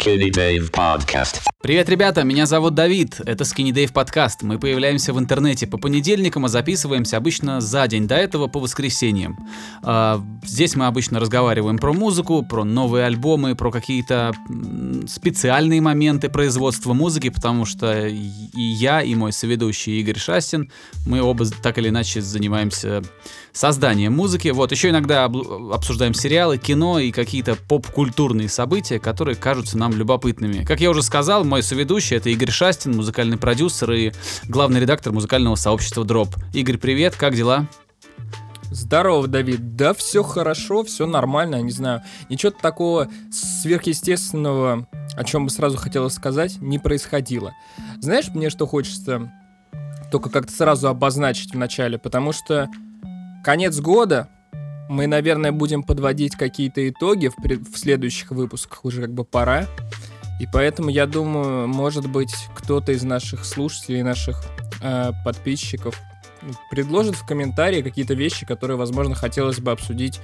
Skinny Dave Podcast. Привет, ребята, меня зовут Давид, это Skinny Dave подкаст. Мы появляемся в интернете по понедельникам, а записываемся обычно за день до этого по воскресеньям. А, здесь мы обычно разговариваем про музыку, про новые альбомы, про какие-то специальные моменты производства музыки, потому что и я, и мой соведущий Игорь Шастин, мы оба так или иначе занимаемся созданием музыки. Вот, еще иногда обсуждаем сериалы, кино и какие-то поп-культурные события, которые кажутся нам любопытными. Как я уже сказал, мой соведущий это Игорь Шастин, музыкальный продюсер и главный редактор музыкального сообщества Drop. Игорь, привет, как дела? Здорово, Давид. Да, все хорошо, все нормально, не знаю. Ничего такого сверхъестественного, о чем бы сразу хотелось сказать, не происходило. Знаешь, мне что хочется только как-то сразу обозначить в начале, потому что конец года, мы, наверное, будем подводить какие-то итоги в, пред... в следующих выпусках, уже как бы пора. И поэтому я думаю, может быть, кто-то из наших слушателей, наших э, подписчиков предложит в комментарии какие-то вещи, которые, возможно, хотелось бы обсудить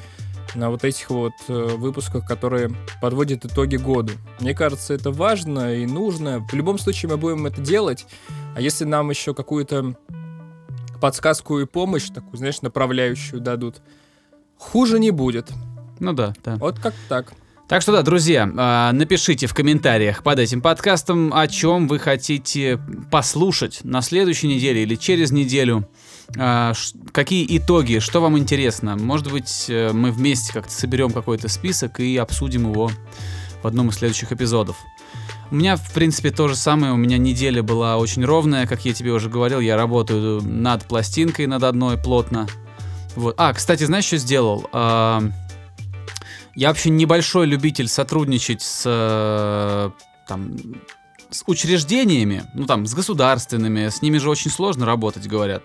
на вот этих вот э, выпусках, которые подводят итоги году. Мне кажется, это важно и нужно. В любом случае мы будем это делать. А если нам еще какую-то подсказку и помощь, такую, знаешь, направляющую дадут, хуже не будет. Ну да, да. Вот как так. Так что да, друзья, а, напишите в комментариях под этим подкастом, о чем вы хотите послушать на следующей неделе или через неделю. А, какие итоги, что вам интересно. Может быть, э, мы вместе как-то соберем какой-то список и обсудим его в одном из следующих эпизодов. У меня, в принципе, то же самое. У меня неделя была очень ровная, как я тебе уже говорил. Я работаю над пластинкой, над одной плотно. Вот. А, кстати, знаешь, что сделал? А, я вообще небольшой любитель сотрудничать с, э, там, с учреждениями, ну там, с государственными, с ними же очень сложно работать, говорят.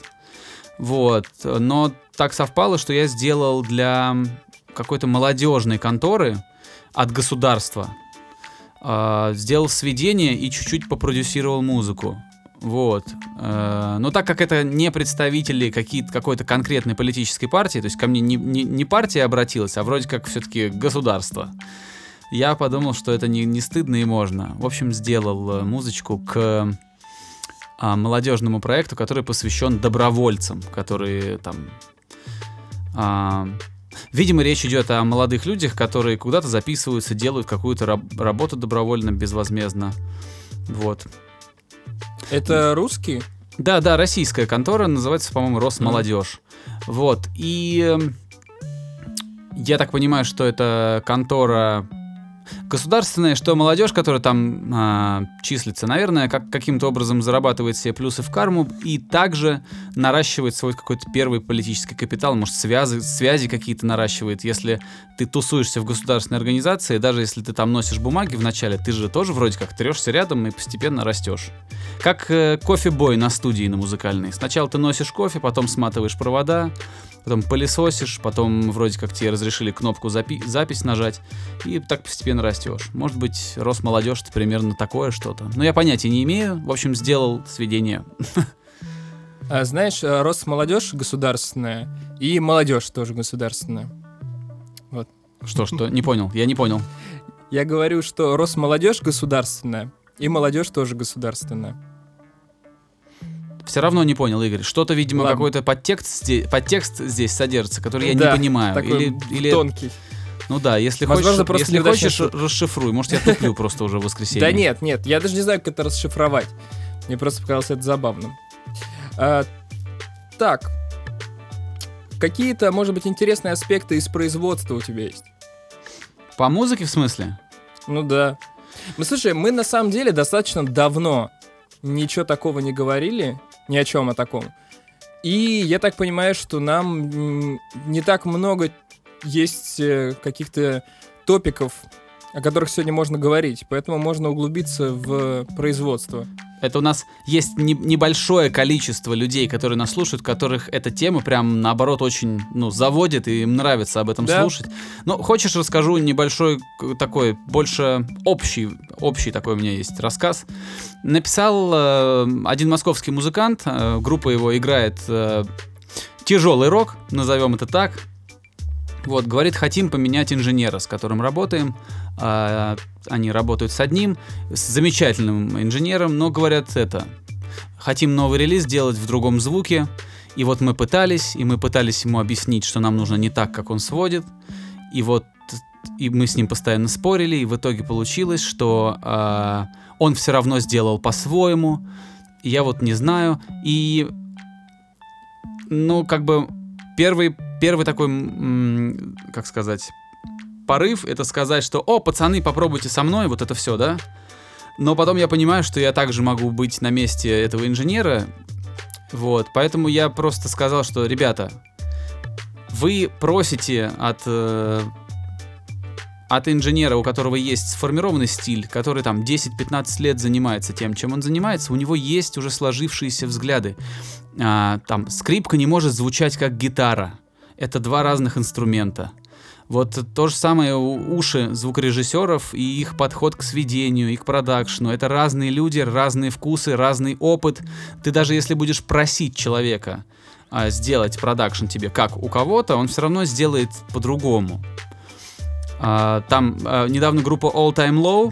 Вот, но так совпало, что я сделал для какой-то молодежной конторы от государства, э, сделал сведение и чуть-чуть попродюсировал музыку. Вот. Э, но так как это не представители какой-то конкретной политической партии, то есть ко мне не, не, не партия обратилась, а вроде как все-таки государство, я подумал, что это не, не стыдно и можно. В общем, сделал э, музычку к а, молодежному проекту, который посвящен добровольцам, которые там... Видимо, речь идет о молодых людях, которые куда-то записываются, делают какую-то раб- работу добровольно, безвозмездно. Вот. Это русские? Да, да, российская контора, называется, по-моему, Росмолодежь. Mm. Вот, и эм, я так понимаю, что это контора государственная, что молодежь, которая там а, числится, наверное, как, каким-то образом зарабатывает себе плюсы в карму и также наращивает свой какой-то первый политический капитал, может, связи, связи какие-то наращивает. Если ты тусуешься в государственной организации, даже если ты там носишь бумаги вначале, ты же тоже вроде как трешься рядом и постепенно растешь. Как э, кофе-бой на студии на музыкальной. Сначала ты носишь кофе, потом сматываешь провода, потом пылесосишь, потом вроде как тебе разрешили кнопку запи- запись нажать, и так постепенно растешь. Может быть, Росмолодежь это примерно такое что-то. Но я понятия не имею. В общем, сделал сведение. А, знаешь, э, Росмолодежь государственная и молодежь тоже государственная. Вот. Что, что? Не понял. Я не понял. Я говорю, что Росмолодежь государственная и молодежь тоже государственная. Все равно не понял, Игорь. Что-то, видимо, какой-то подтекст здесь, подтекст здесь содержится, который я да, не понимаю. Такой или, или... тонкий. Ну да, если Возможно, хочешь, если хочешь, расшифруй. Может, я туплю просто уже в воскресенье. Да нет, нет, я даже не знаю, как это расшифровать. Мне просто показалось это забавным. А, так, какие-то, может быть, интересные аспекты из производства у тебя есть? По музыке, в смысле? Ну да. Ну слушай, мы на самом деле достаточно давно ничего такого не говорили, ни о чем о таком. И я так понимаю, что нам не так много есть э, каких-то топиков, о которых сегодня можно говорить, поэтому можно углубиться в производство. Это у нас есть не, небольшое количество людей, которые нас слушают, которых эта тема прям наоборот очень ну, заводит, и им нравится об этом да. слушать. Но хочешь, расскажу небольшой такой, больше общий, общий такой у меня есть рассказ. Написал э, один московский музыкант, э, группа его играет э, тяжелый рок, назовем это так. Вот, говорит, хотим поменять инженера, с которым работаем. А, они работают с одним, с замечательным инженером, но говорят это. Хотим новый релиз делать в другом звуке. И вот мы пытались, и мы пытались ему объяснить, что нам нужно не так, как он сводит. И вот и мы с ним постоянно спорили, и в итоге получилось, что э, он все равно сделал по-своему. Я вот не знаю. И, ну, как бы первый, первый такой, как сказать, порыв, это сказать, что, о, пацаны, попробуйте со мной, вот это все, да? Но потом я понимаю, что я также могу быть на месте этого инженера, вот, поэтому я просто сказал, что, ребята, вы просите от э, от инженера, у которого есть сформированный стиль, который там 10-15 лет занимается тем, чем он занимается, у него есть уже сложившиеся взгляды. А, там скрипка не может звучать как гитара. Это два разных инструмента. Вот то же самое уши звукорежиссеров и их подход к сведению и к продакшну. Это разные люди, разные вкусы, разный опыт. Ты даже если будешь просить человека а, сделать продакшн тебе как у кого-то, он все равно сделает по-другому. А, там а, недавно группа All Time Low,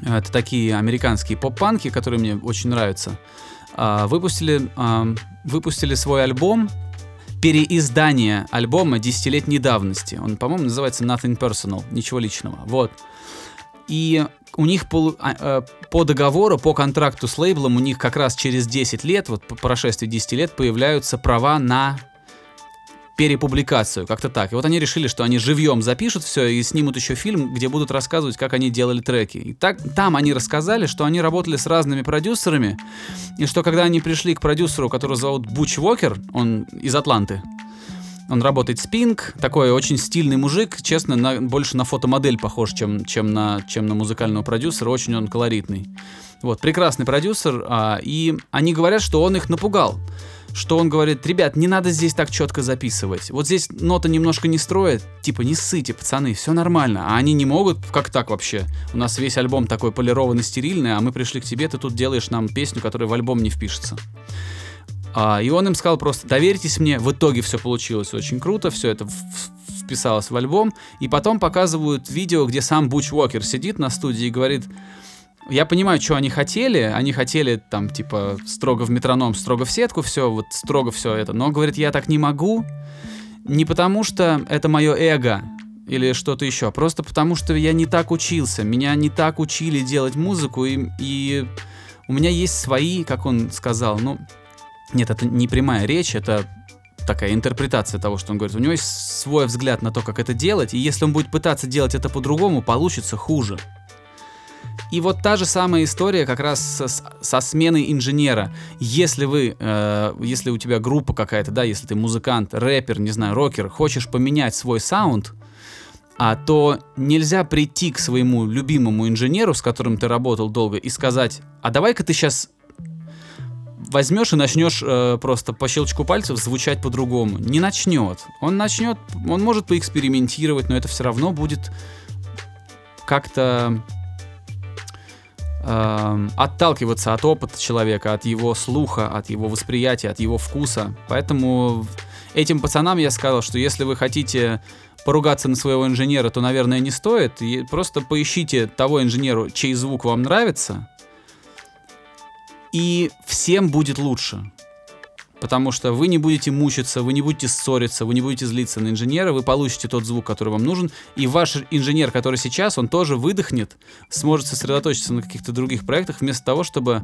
это такие американские поп-панки, которые мне очень нравятся, а, выпустили, выпустили свой альбом, переиздание альбома десятилетней давности. Он, по-моему, называется Nothing Personal, ничего личного. Вот. И у них по, по договору, по контракту с лейблом, у них как раз через 10 лет, вот по прошествии 10 лет, появляются права на перепубликацию, как-то так. И вот они решили, что они живьем запишут все и снимут еще фильм, где будут рассказывать, как они делали треки. И так, там они рассказали, что они работали с разными продюсерами, и что когда они пришли к продюсеру, которого зовут Буч Уокер, он из Атланты, он работает с Pink, такой очень стильный мужик, честно, на, больше на фотомодель похож, чем, чем, на, чем на музыкального продюсера, очень он колоритный. Вот, прекрасный продюсер, а, и они говорят, что он их напугал что он говорит, ребят, не надо здесь так четко записывать. Вот здесь нота немножко не строит, типа не ссыте, пацаны, все нормально. А они не могут, как так вообще? У нас весь альбом такой полированный, стерильный, а мы пришли к тебе, ты тут делаешь нам песню, которая в альбом не впишется. А, и он им сказал просто, доверьтесь мне, в итоге все получилось очень круто, все это вписалось в альбом. И потом показывают видео, где сам Буч Уокер сидит на студии и говорит, я понимаю, что они хотели. Они хотели там, типа, строго в метроном, строго в сетку, все, вот строго все это. Но, говорит, я так не могу. Не потому что это мое эго или что-то еще, а просто потому что я не так учился. Меня не так учили делать музыку, и, и у меня есть свои, как он сказал, ну, нет, это не прямая речь, это такая интерпретация того, что он говорит. У него есть свой взгляд на то, как это делать, и если он будет пытаться делать это по-другому, получится хуже. И вот та же самая история как раз со, со сменой инженера. Если вы, э, если у тебя группа какая-то, да, если ты музыкант, рэпер, не знаю, рокер, хочешь поменять свой саунд, а, то нельзя прийти к своему любимому инженеру, с которым ты работал долго, и сказать, а давай-ка ты сейчас возьмешь и начнешь э, просто по щелчку пальцев звучать по-другому. Не начнет. Он начнет, он может поэкспериментировать, но это все равно будет как-то э, отталкиваться от опыта человека, от его слуха, от его восприятия, от его вкуса. Поэтому этим пацанам я сказал, что если вы хотите поругаться на своего инженера, то, наверное, не стоит. И просто поищите того инженера, чей звук вам нравится, и всем будет лучше. Потому что вы не будете мучиться, вы не будете ссориться, вы не будете злиться на инженера, вы получите тот звук, который вам нужен, и ваш инженер, который сейчас, он тоже выдохнет, сможет сосредоточиться на каких-то других проектах, вместо того, чтобы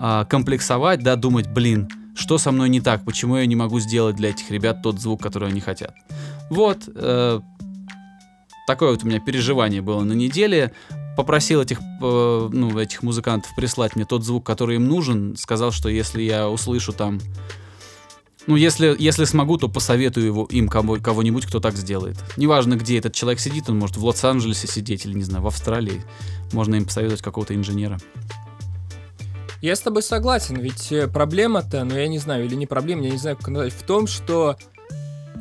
э, комплексовать, да, думать, блин, что со мной не так, почему я не могу сделать для этих ребят тот звук, который они хотят. Вот, э, такое вот у меня переживание было на неделе. Попросил этих, э, ну, этих музыкантов прислать мне тот звук, который им нужен. Сказал, что если я услышу там ну, если, если смогу, то посоветую его, им кого, кого-нибудь, кто так сделает. Неважно, где этот человек сидит, он может в Лос-Анджелесе сидеть или, не знаю, в Австралии. Можно им посоветовать какого-то инженера. Я с тобой согласен, ведь э, проблема-то, ну я не знаю, или не проблема, я не знаю, как назвать, в том, что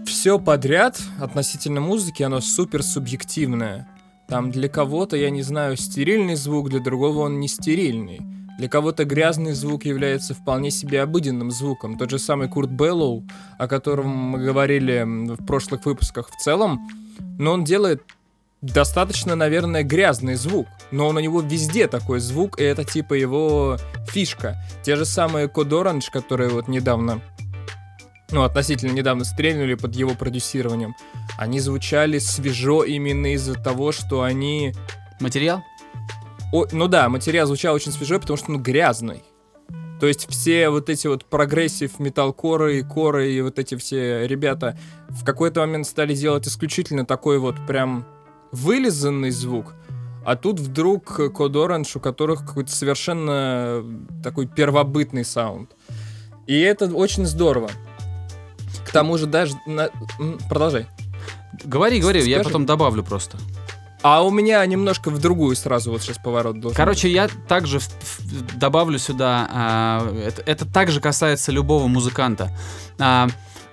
все подряд относительно музыки, оно супер субъективное. Там для кого-то, я не знаю, стерильный звук, для другого он не стерильный. Для кого-то грязный звук является вполне себе обыденным звуком. Тот же самый Курт Беллоу, о котором мы говорили в прошлых выпусках в целом, но он делает достаточно, наверное, грязный звук. Но он у него везде такой звук, и это типа его фишка. Те же самые Code Orange, которые вот недавно ну, относительно недавно стрельнули под его продюсированием, они звучали свежо именно из-за того, что они... Материал? О, ну да, материал звучал очень свежо, потому что он грязный. То есть все вот эти вот progressive металкоры и коры и вот эти все ребята в какой-то момент стали делать исключительно такой вот прям вылизанный звук. А тут вдруг Код Orange, у которых какой-то совершенно такой первобытный саунд. И это очень здорово. К тому же даже... На... Продолжай. Говори, говори, я потом добавлю просто. А у меня немножко в другую сразу вот сейчас поворот должен Короче, быть. я также в, в, добавлю сюда, а, это, это также касается любого музыканта. А,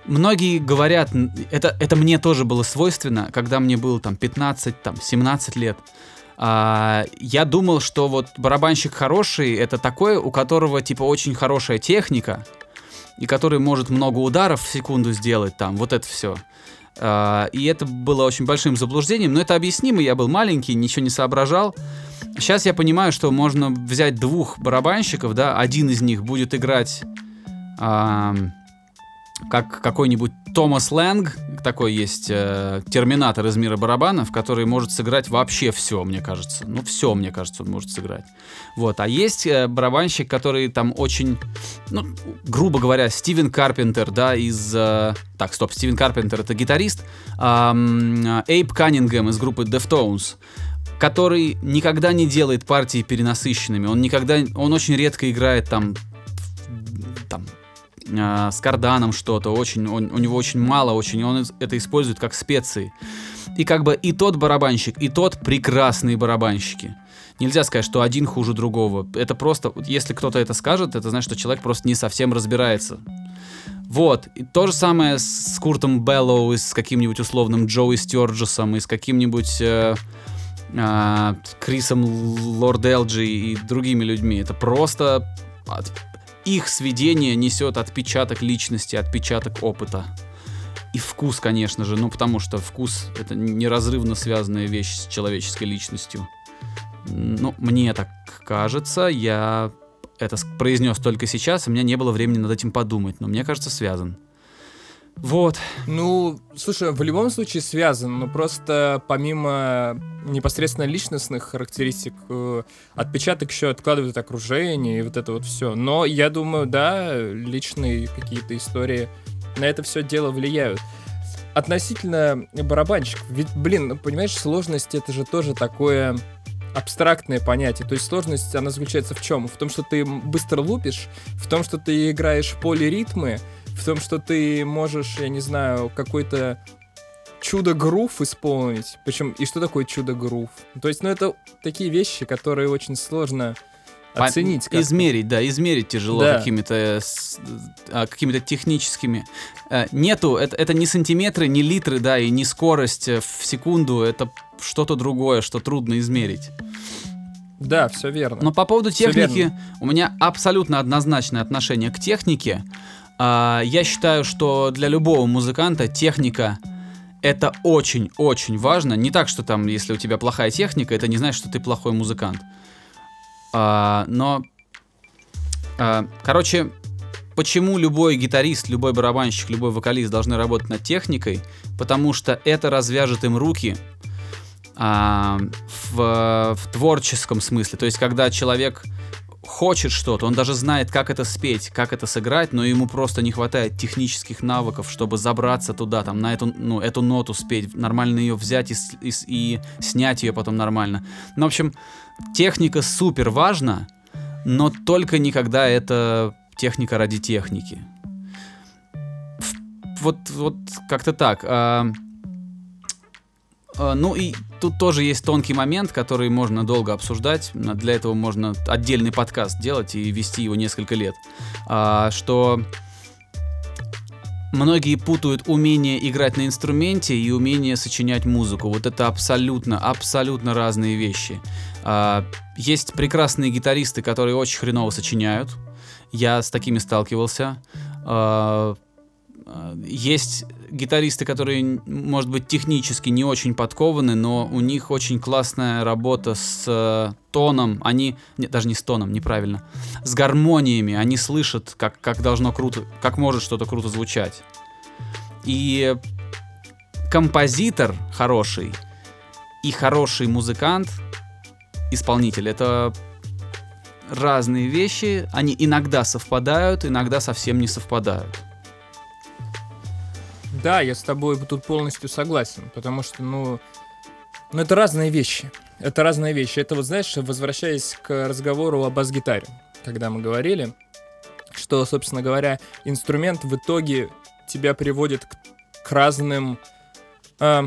многие говорят, это, это мне тоже было свойственно, когда мне было там 15, там 17 лет. А, я думал, что вот барабанщик хороший, это такой, у которого типа очень хорошая техника, и который может много ударов в секунду сделать там, вот это все. А, и это было очень большим заблуждением, но это объяснимо, я был маленький, ничего не соображал. Сейчас я понимаю, что можно взять двух барабанщиков, да, один из них будет играть как какой-нибудь Томас Лэнг, такой есть э, терминатор из мира барабанов, который может сыграть вообще все, мне кажется. Ну, все, мне кажется, он может сыграть. Вот. А есть э, барабанщик, который там очень, ну, грубо говоря, Стивен Карпентер, да, из... Э, так, стоп, Стивен Карпентер — это гитарист. Э, Эйп Каннингем из группы Deftones который никогда не делает партии перенасыщенными. Он никогда, он очень редко играет там, там э, с карданом что-то, очень, он, у него очень мало, очень, он это использует как специи. И как бы и тот барабанщик, и тот прекрасные барабанщики. Нельзя сказать, что один хуже другого. Это просто, если кто-то это скажет, это значит, что человек просто не совсем разбирается. Вот. И то же самое с Куртом Беллоу и с каким-нибудь условным Джоуи Стюарджесом, и с каким-нибудь э, э, Крисом Лорд Элджи и другими людьми. Это просто их сведение несет отпечаток личности, отпечаток опыта. И вкус, конечно же, ну потому что вкус это неразрывно связанная вещь с человеческой личностью. Ну, мне так кажется, я это произнес только сейчас, у меня не было времени над этим подумать, но мне кажется, связан. Вот. Ну, слушай, в любом случае связан, но просто помимо непосредственно личностных характеристик, э, отпечаток еще откладывает окружение и вот это вот все. Но я думаю, да, личные какие-то истории на это все дело влияют. Относительно барабанщиков, ведь, блин, понимаешь, сложность это же тоже такое абстрактное понятие. То есть сложность, она заключается в чем? В том, что ты быстро лупишь, в том, что ты играешь полиритмы, в том, что ты можешь, я не знаю, какой-то чудо-грув исполнить. Причем, и что такое чудо-грув? То есть, ну, это такие вещи, которые очень сложно оценить. Как измерить, да, измерить тяжело да. какими-то а, какими-то техническими. Э, нету, это, это не сантиметры, не литры, да, и не скорость в секунду, это что-то другое, что трудно измерить. Да, все верно. Но по поводу техники, у меня абсолютно однозначное отношение к технике. А, я считаю, что для любого музыканта техника это очень-очень важно. Не так, что там, если у тебя плохая техника, это не значит, что ты плохой музыкант. А, но, а, короче, почему любой гитарист, любой барабанщик, любой вокалист должны работать над техникой? Потому что это развяжет им руки в, в творческом смысле. То есть, когда человек хочет что-то, он даже знает, как это спеть, как это сыграть, но ему просто не хватает технических навыков, чтобы забраться туда, там, на эту, ну, эту ноту спеть, нормально ее взять и, и, и снять ее потом нормально. Ну, в общем, техника супер важна, но только никогда это техника ради техники. Вот, вот как-то так. А, а, ну и тут тоже есть тонкий момент, который можно долго обсуждать. Для этого можно отдельный подкаст делать и вести его несколько лет. А, что многие путают умение играть на инструменте и умение сочинять музыку. Вот это абсолютно, абсолютно разные вещи. А, есть прекрасные гитаристы, которые очень хреново сочиняют. Я с такими сталкивался. Есть гитаристы, которые, может быть, технически не очень подкованы, но у них очень классная работа с э, тоном. Они, не, даже не с тоном, неправильно, с гармониями. Они слышат, как, как должно круто, как может что-то круто звучать. И композитор хороший и хороший музыкант, исполнитель, это разные вещи. Они иногда совпадают, иногда совсем не совпадают. Да, я с тобой тут полностью согласен, потому что, ну, ну это разные вещи. Это разные вещи. Это вот, знаешь, возвращаясь к разговору о бас-гитаре, когда мы говорили, что, собственно говоря, инструмент в итоге тебя приводит к, к разным э,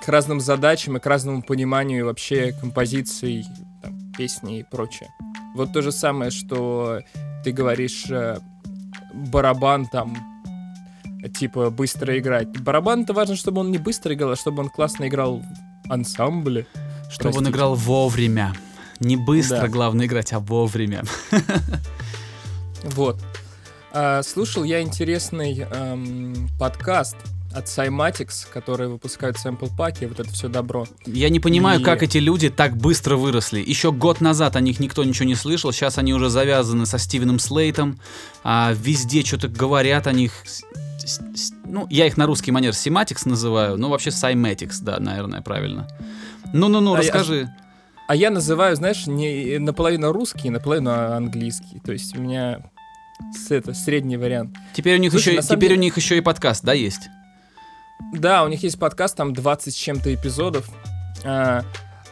к разным задачам и к разному пониманию вообще композиций, там, песни и прочее. Вот то же самое, что ты говоришь э, барабан там типа быстро играть. Барабан-то важно, чтобы он не быстро играл, а чтобы он классно играл в ансамбле. Чтобы Простите. он играл вовремя. Не быстро, да. главное играть, а вовремя. Вот. А, слушал я интересный эм, подкаст от Cymatics, которые выпускают сэмпл-паки, вот это все добро. Я не понимаю, и... как эти люди так быстро выросли. Еще год назад о них никто ничего не слышал, сейчас они уже завязаны со Стивеном Слейтом, а везде что-то говорят о них ну, я их на русский манер Sematics называю, но вообще Cymatics, да, наверное, правильно. Ну-ну-ну, а расскажи. Я, а я называю, знаешь, не наполовину русский, наполовину английский. То есть у меня с, это, средний вариант. Теперь у них, Слушай, еще, теперь деле... у них еще и подкаст, да, есть? Да, у них есть подкаст, там 20 с чем-то эпизодов. А,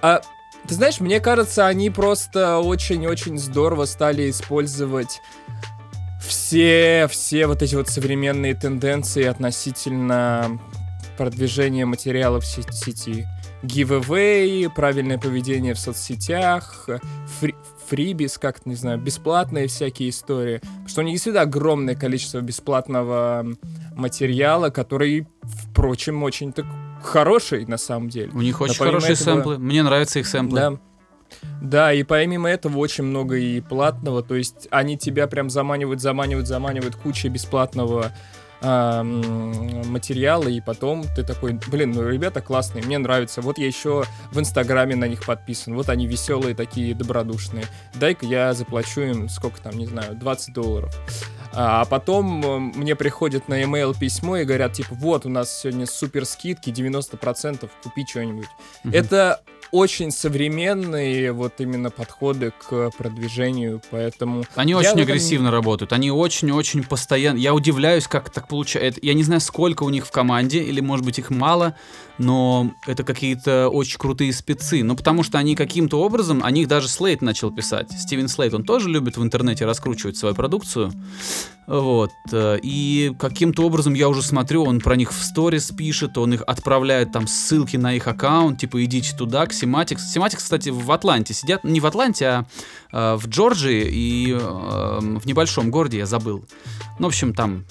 а ты знаешь, мне кажется, они просто очень-очень здорово стали использовать все, все вот эти вот современные тенденции относительно продвижения материалов в сети. Giveaway, правильное поведение в соцсетях, фри фрибис, как не знаю, бесплатные всякие истории. Потому что у них действительно огромное количество бесплатного материала, который, впрочем, очень так хороший на самом деле. У них очень хорошие этого... сэмплы. Мне нравятся их сэмплы. Да. Да, и помимо этого очень много и платного, то есть они тебя прям заманивают, заманивают, заманивают кучей бесплатного э, материала, и потом ты такой, блин, ну ребята классные, мне нравится, вот я еще в Инстаграме на них подписан, вот они веселые такие, добродушные, дай-ка я заплачу им, сколько там, не знаю, 20 долларов. А потом мне приходит на email письмо и говорят, типа, вот, у нас сегодня супер скидки, 90%, купи что-нибудь. Mm-hmm. Это очень современные вот именно подходы к продвижению, поэтому... Они очень этом... агрессивно работают, они очень-очень постоянно... Я удивляюсь, как так получается. Я не знаю, сколько у них в команде, или, может быть, их мало, но это какие-то очень крутые спецы. Ну, потому что они каким-то образом, о них даже Слейт начал писать. Стивен Слейт, он тоже любит в интернете раскручивать свою продукцию. Вот. Э, и каким-то образом я уже смотрю, он про них в сторис пишет, он их отправляет там ссылки на их аккаунт, типа идите туда, к Сематикс. Сематикс, кстати, в Атланте сидят, не в Атланте, а э, в Джорджии и э, в небольшом городе, я забыл. Ну, в общем, там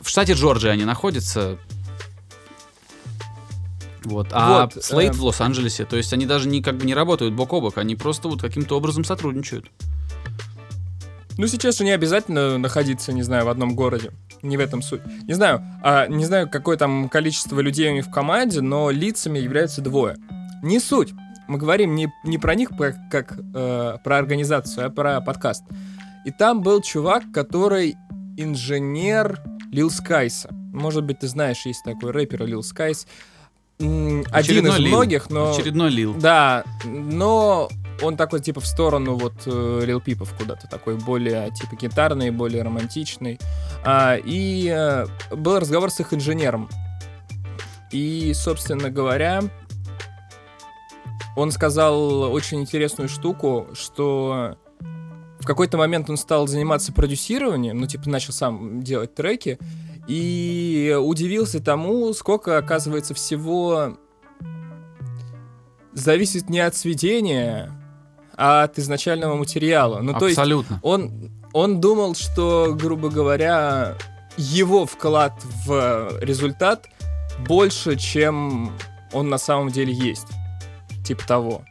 в штате Джорджия они находятся. Вот. А вот, Слейт э... в Лос-Анджелесе. То есть они даже не как бы не работают бок о бок, они просто вот каким-то образом сотрудничают. Ну, сейчас же не обязательно находиться, не знаю, в одном городе. Не в этом суть. Не знаю, а, не знаю, какое там количество людей у них в команде, но лицами являются двое. Не суть. Мы говорим не, не про них как, как э, про организацию, а про подкаст. И там был чувак, который инженер Lil Skies а. Может быть, ты знаешь, есть такой рэпер Lil Skies. Один из Lil многих, но... Очередной Lil. Да, но он такой, типа, в сторону вот э, Lil Peep ов куда-то, такой более, типа, гитарный, более романтичный. А, и а, был разговор с их инженером. И, собственно говоря, он сказал очень интересную штуку, что в какой-то момент он стал заниматься продюсированием, ну, типа, начал сам делать треки, и удивился тому, сколько, оказывается, всего зависит не от сведения, а от изначального материала. Ну, Абсолютно. то есть он, он думал, что, грубо говоря, его вклад в результат больше, чем он на самом деле есть. Типа того.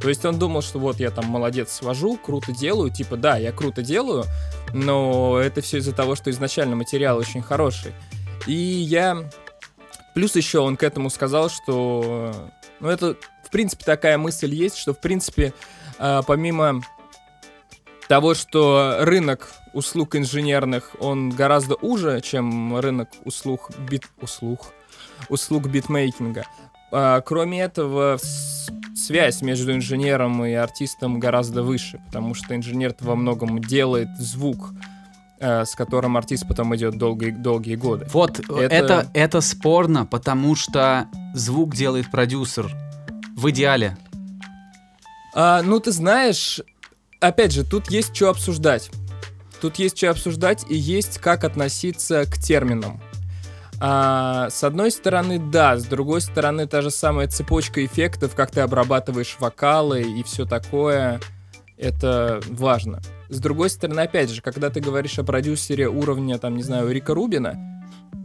То есть он думал, что вот я там молодец, свожу, круто делаю. Типа, да, я круто делаю, но это все из-за того, что изначально материал очень хороший. И я... Плюс еще он к этому сказал, что... Ну, это, в принципе, такая мысль есть, что, в принципе, э, помимо того, что рынок услуг инженерных, он гораздо уже, чем рынок услуг бит... услуг услуг битмейкинга. А, кроме этого, связь между инженером и артистом гораздо выше, потому что инженер во многом делает звук, э, с которым артист потом идет долгие, долгие годы. Вот, это... это, это спорно, потому что звук делает продюсер в идеале. А, ну, ты знаешь, опять же, тут есть что обсуждать. Тут есть что обсуждать и есть как относиться к терминам. А, с одной стороны, да, с другой стороны, та же самая цепочка эффектов, как ты обрабатываешь вокалы и все такое, это важно. С другой стороны, опять же, когда ты говоришь о продюсере уровня, там, не знаю, Рика Рубина,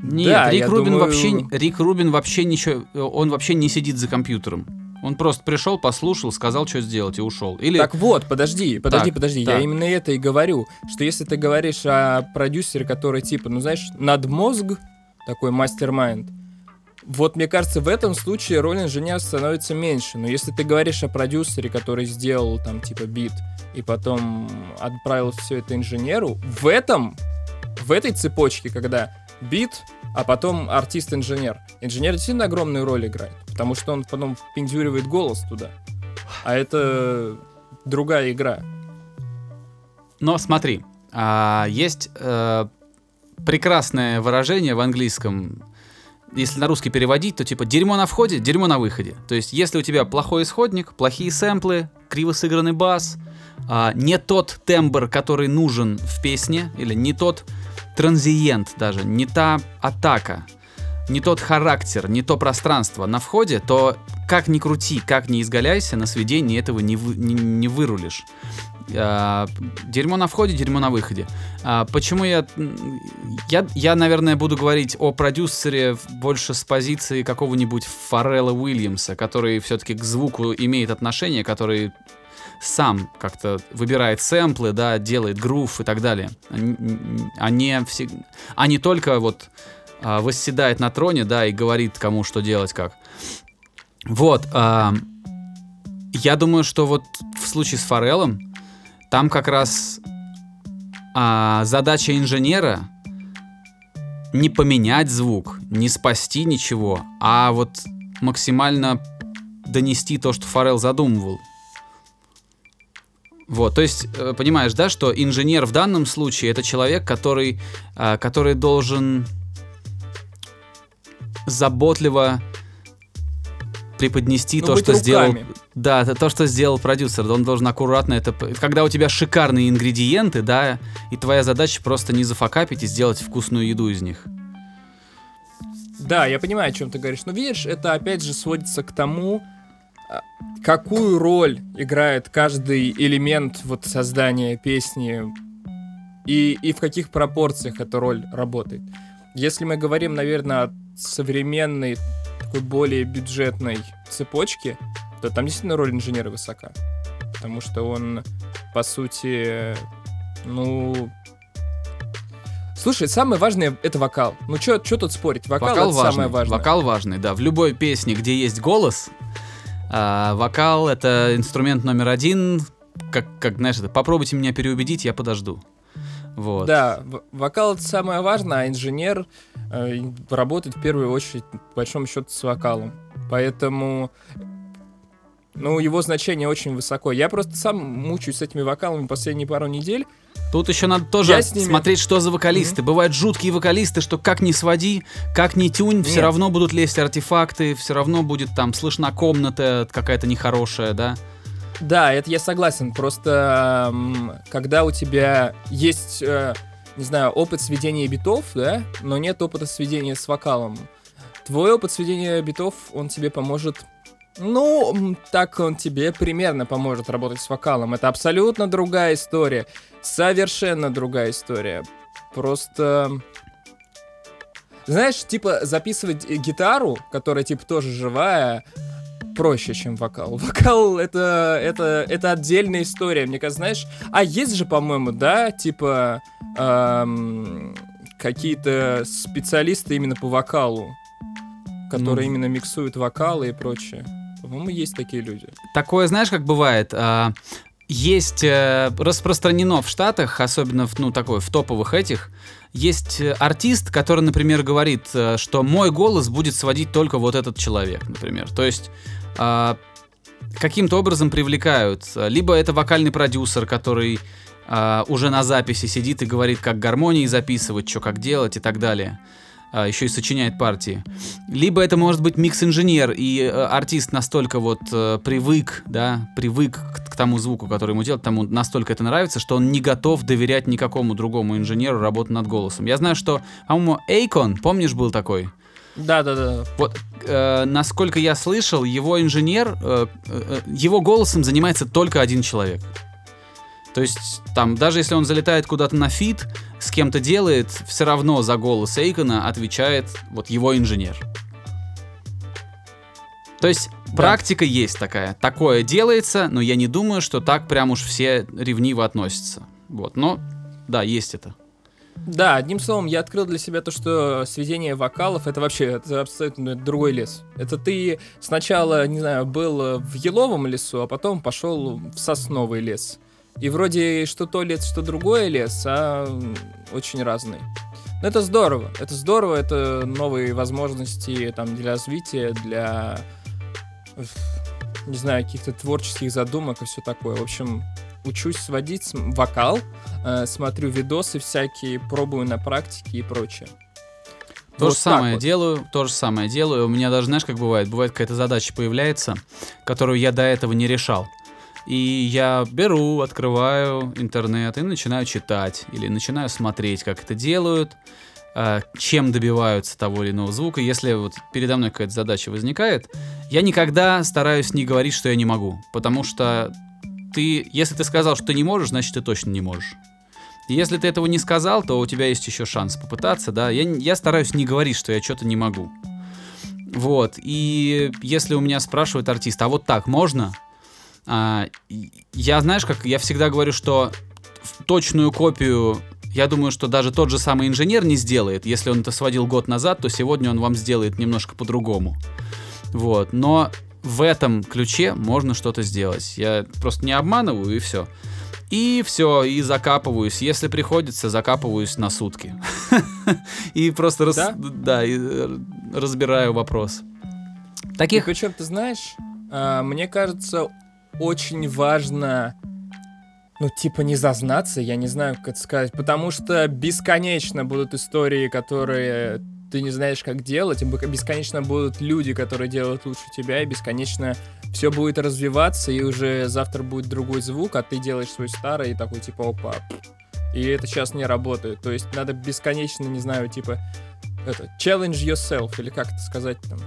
нет, да, Рик Рубин думаю... вообще, Рик Рубин вообще ничего, он вообще не сидит за компьютером. Он просто пришел, послушал, сказал, что сделать и ушел. Или... Так вот, подожди, подожди, так, подожди. Так. Я именно это и говорю, что если ты говоришь о продюсере, который типа, ну знаешь, над мозг такой мастер-майнд. Вот мне кажется, в этом случае роль инженера становится меньше. Но если ты говоришь о продюсере, который сделал там типа бит и потом отправил все это инженеру, в этом, в этой цепочке, когда бит, а потом артист-инженер, инженер действительно огромную роль играет, потому что он потом пиндюривает голос туда. А это другая игра. Но смотри, а, есть э, прекрасное выражение в английском. Если на русский переводить, то типа дерьмо на входе, дерьмо на выходе. То есть, если у тебя плохой исходник, плохие сэмплы, криво сыгранный бас, а, не тот тембр, который нужен в песне, или не тот транзиент даже, не та атака, не тот характер, не то пространство на входе, то как ни крути, как ни изгаляйся, на сведении этого не, вы, не, не вырулишь. А, дерьмо на входе, дерьмо на выходе. А, почему я, я... Я, наверное, буду говорить о продюсере больше с позиции какого-нибудь Форелла Уильямса, который все-таки к звуку имеет отношение, который сам как-то выбирает сэмплы, да, делает грув и так далее. А все, а не только вот а, восседает на троне, да, и говорит кому что делать как. Вот. А, я думаю, что вот в случае с Фореллом там как раз а, задача инженера не поменять звук, не спасти ничего, а вот максимально донести то, что Форел задумывал. Вот, то есть, э, понимаешь, да, что инженер в данном случае это человек, который, а, который должен заботливо преподнести ну, то, что руками. сделал. Да, то, что сделал продюсер. Он должен аккуратно это. Когда у тебя шикарные ингредиенты, да, и твоя задача просто не зафакапить и сделать вкусную еду из них. Да, я понимаю, о чем ты говоришь. Но видишь, это опять же сводится к тому, а, какую роль играет каждый элемент вот создания песни и, и в каких пропорциях эта роль работает. Если мы говорим, наверное, о современной такой более бюджетной цепочке, то там действительно роль инженера высока. Потому что он, по сути, ну... Слушай, самое важное — это вокал. Ну, что тут спорить? Вокал, вокал это важный, самое важное. Вокал важный, да. В любой песне, где есть голос, а, вокал — это инструмент номер один. Как, как, знаешь, это «попробуйте меня переубедить, я подожду». Вот. Да, вокал это самое важное, а инженер э, работает в первую очередь, по большому счету, с вокалом. Поэтому ну, его значение очень высоко. Я просто сам мучаюсь с этими вокалами последние пару недель. Тут еще надо тоже ними... смотреть, что за вокалисты. Mm-hmm. Бывают жуткие вокалисты, что как ни своди, как ни тюнь, Нет. все равно будут лезть артефакты, все равно будет там слышна комната какая-то нехорошая, да? Да, это я согласен. Просто когда у тебя есть, э, не знаю, опыт сведения битов, да, но нет опыта сведения с вокалом, твой опыт сведения битов, он тебе поможет ну, так он тебе примерно поможет работать с вокалом. Это абсолютно другая история. Совершенно другая история. Просто... Знаешь, типа записывать гитару, которая типа тоже живая, проще, чем вокал. Вокал это, это, это отдельная история, мне кажется, знаешь. А есть же, по-моему, да, типа эм, какие-то специалисты именно по вокалу, которые Ну. именно миксуют вокалы и прочее. По-моему, есть такие люди. Такое, знаешь, как бывает? а, Есть э, распространено в Штатах, особенно в, ну, такой, в топовых этих, есть э, артист, который, например, говорит, э, что мой голос будет сводить только вот этот человек, например. То есть а, каким-то образом привлекают. Либо это вокальный продюсер, который а, уже на записи сидит и говорит, как гармонии записывать, что как делать и так далее. А, еще и сочиняет партии. Либо это может быть микс-инженер, и э, артист настолько вот э, привык, да, привык к, к тому звуку, который ему делают, ему настолько это нравится, что он не готов доверять никакому другому инженеру работу над голосом. Я знаю, что, по-моему, Akon, помнишь, был такой? Да-да-да. Вот, э, насколько я слышал, его инженер, э, э, его голосом занимается только один человек. То есть, там, даже если он залетает куда-то на фит, с кем-то делает, все равно за голос Эйкона отвечает вот его инженер. То есть, практика есть такая. Такое делается, но я не думаю, что так прям уж все ревниво относятся. Вот, но, да, есть это. Да, одним словом, я открыл для себя то, что сведение вокалов это вообще это абсолютно другой лес. Это ты сначала, не знаю, был в еловом лесу, а потом пошел в сосновый лес. И вроде что то лес, что другое лес, а очень разный. Но это здорово, это здорово, это новые возможности там для развития, для, не знаю, каких-то творческих задумок и все такое. В общем, учусь сводить вокал, э, смотрю видосы всякие, пробую на практике и прочее. То Вот же самое вот. делаю, то же самое делаю. У меня даже, знаешь, как бывает, бывает какая-то задача появляется, которую я до этого не решал. И я беру, открываю интернет и начинаю читать или начинаю смотреть, как это делают, э, чем добиваются того или иного звука. Если вот передо мной какая-то задача возникает, я никогда стараюсь не говорить, что я не могу, потому что ты, если ты сказал, что не можешь, значит ты точно не можешь. Если ты этого не сказал, то у тебя есть еще шанс попытаться, да. Я, я стараюсь не говорить, что я что-то не могу. Вот. И если у меня спрашивает артист, а вот так можно? А, я, знаешь, как я всегда говорю, что точную копию, я думаю, что даже тот же самый инженер не сделает. Если он это сводил год назад, то сегодня он вам сделает немножко по-другому. Вот. Но в этом ключе можно что-то сделать. Я просто не обманываю и все. И все, и закапываюсь. Если приходится, закапываюсь на сутки. И просто рас- Да? и, э, разбираю вопрос. И Таких причем, ты знаешь, а, мне кажется, очень важно, ну, типа, не зазнаться, я не знаю, как это сказать, потому что бесконечно будут истории, которые ты не знаешь, как делать, и бесконечно будут люди, которые делают лучше тебя, и бесконечно все будет развиваться, и уже завтра будет другой звук, а ты делаешь свой старый, и такой, типа, опа, и это сейчас не работает. То есть надо бесконечно, не знаю, типа, это, challenge yourself, или как это сказать там.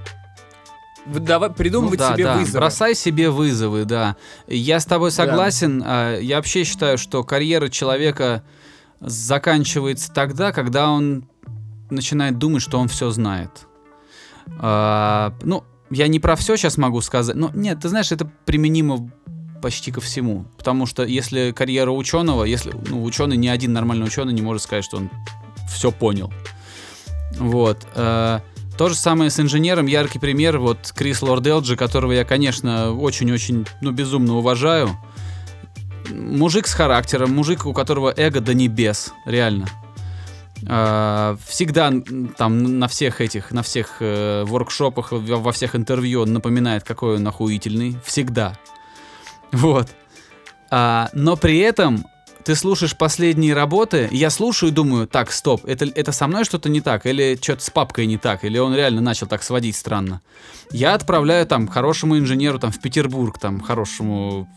Давай, Ну придумывать да, себе да, вызовы. бросай себе вызовы, да. Я с тобой согласен. а, Я вообще считаю, что карьера человека заканчивается тогда, когда он начинает думать, что он все знает. А, Ну, я не про все сейчас могу сказать. Но нет, ты знаешь, это применимо почти ко всему. Потому что если карьера ученого, если ну, ученый, ни один нормальный ученый не может сказать, что он все понял. Вот. э, То же самое с инженером. Яркий пример. Вот Крис Лорделджи, которого я, конечно, очень-очень, ну, безумно уважаю. Мужик с характером, мужик, у которого эго до небес, реально. А, Всегда там на всех этих, на всех э, воркшопах, во всех интервью он напоминает, какой он охуительный. Всегда. Вот. А, но при этом ты слушаешь последние работы, я слушаю и думаю, так, стоп, это, это со мной что-то не так, или что-то с папкой не так, или он реально начал так сводить странно. Я отправляю там хорошему инженеру там в Петербург, там хорошему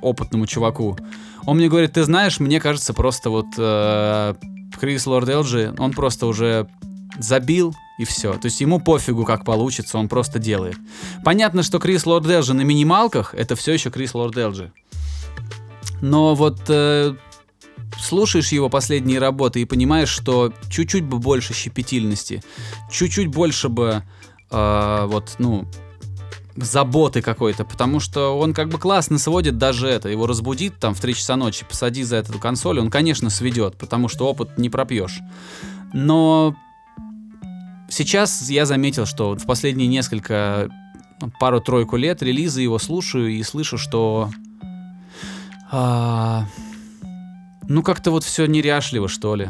опытному чуваку. Он мне говорит, ты знаешь, мне кажется, просто вот э, Крис Лорд Элджи, он просто уже забил и все. То есть ему пофигу, как получится, он просто делает. Понятно, что Крис Лорд Элджи на минималках, это все еще Крис Лорд Элджи. Но вот э, слушаешь его последние работы и понимаешь, что чуть-чуть бы больше щепетильности, чуть-чуть больше бы э, вот, ну, заботы какой-то, потому что он как бы классно сводит даже это. Его разбудит там в 3 часа ночи, посади за эту консоль, он, конечно, сведет, потому что опыт не пропьешь. Но сейчас я заметил, что в последние несколько, ну, пару-тройку лет релизы его слушаю и слышу, что... а, ну, как-то вот все неряшливо, что ли.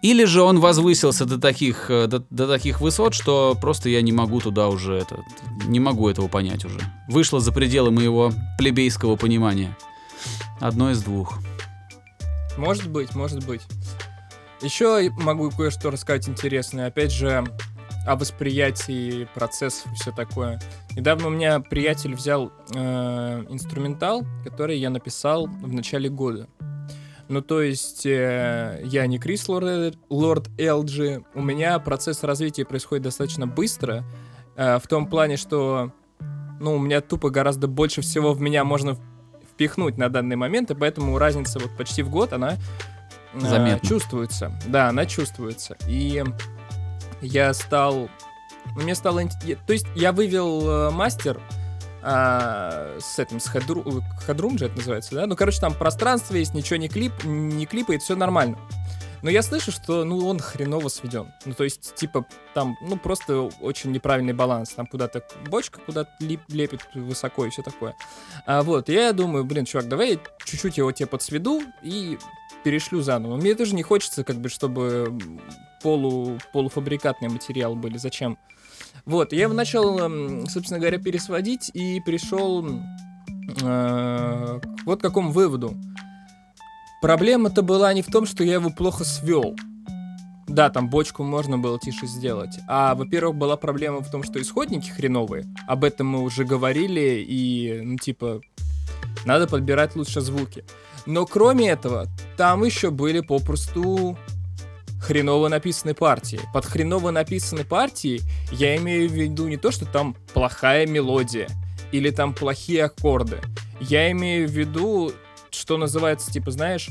Или же он возвысился до таких, э, до, до таких высот, что просто я не могу туда уже это, не могу этого понять уже. Вышло за пределы моего плебейского понимания. Одно из двух. Может быть, может быть. Еще могу кое-что рассказать интересное. Опять же, о восприятии процессов и все такое. Недавно у меня приятель взял э, инструментал, который я написал в начале года. Ну, то есть, э, я не Крис Лорд, Лорд Элджи. У меня процесс развития происходит достаточно быстро. Э, в том плане, что, ну, у меня тупо гораздо больше всего в меня можно впихнуть на данный момент, и поэтому разница вот почти в год, она э, Заметно. чувствуется. Да, она чувствуется. И я стал... Мне стало... То есть, я вывел э, мастер а, с этим, с Headroom же это называется, да? Ну, короче, там пространство есть, ничего не, клип, не клипает, все нормально. Но я слышу, что, ну, он хреново сведен. Ну, то есть, типа, там, ну, просто очень неправильный баланс. Там куда-то бочка куда-то лип- лепит высоко и все такое. А, вот, я думаю, блин, чувак, давай чуть-чуть его тебе подсведу и перешлю заново. Мне тоже не хочется, как бы, чтобы полу, полуфабрикатные материалы были. Зачем? Вот, я его начал, м, собственно говоря, пересводить и пришел э, вот к какому выводу. Проблема-то была не в том, что я его плохо свел. Да, там бочку можно было тише сделать. А, во-первых, была проблема в том, что исходники хреновые. Об этом мы уже говорили, и, ну, типа, надо подбирать лучше звуки. Но кроме этого, там еще были попросту хреново написанные партии. Под хреново написанной партией я имею в виду не то, что там плохая мелодия или там плохие аккорды. Я имею в виду, что называется, типа, знаешь,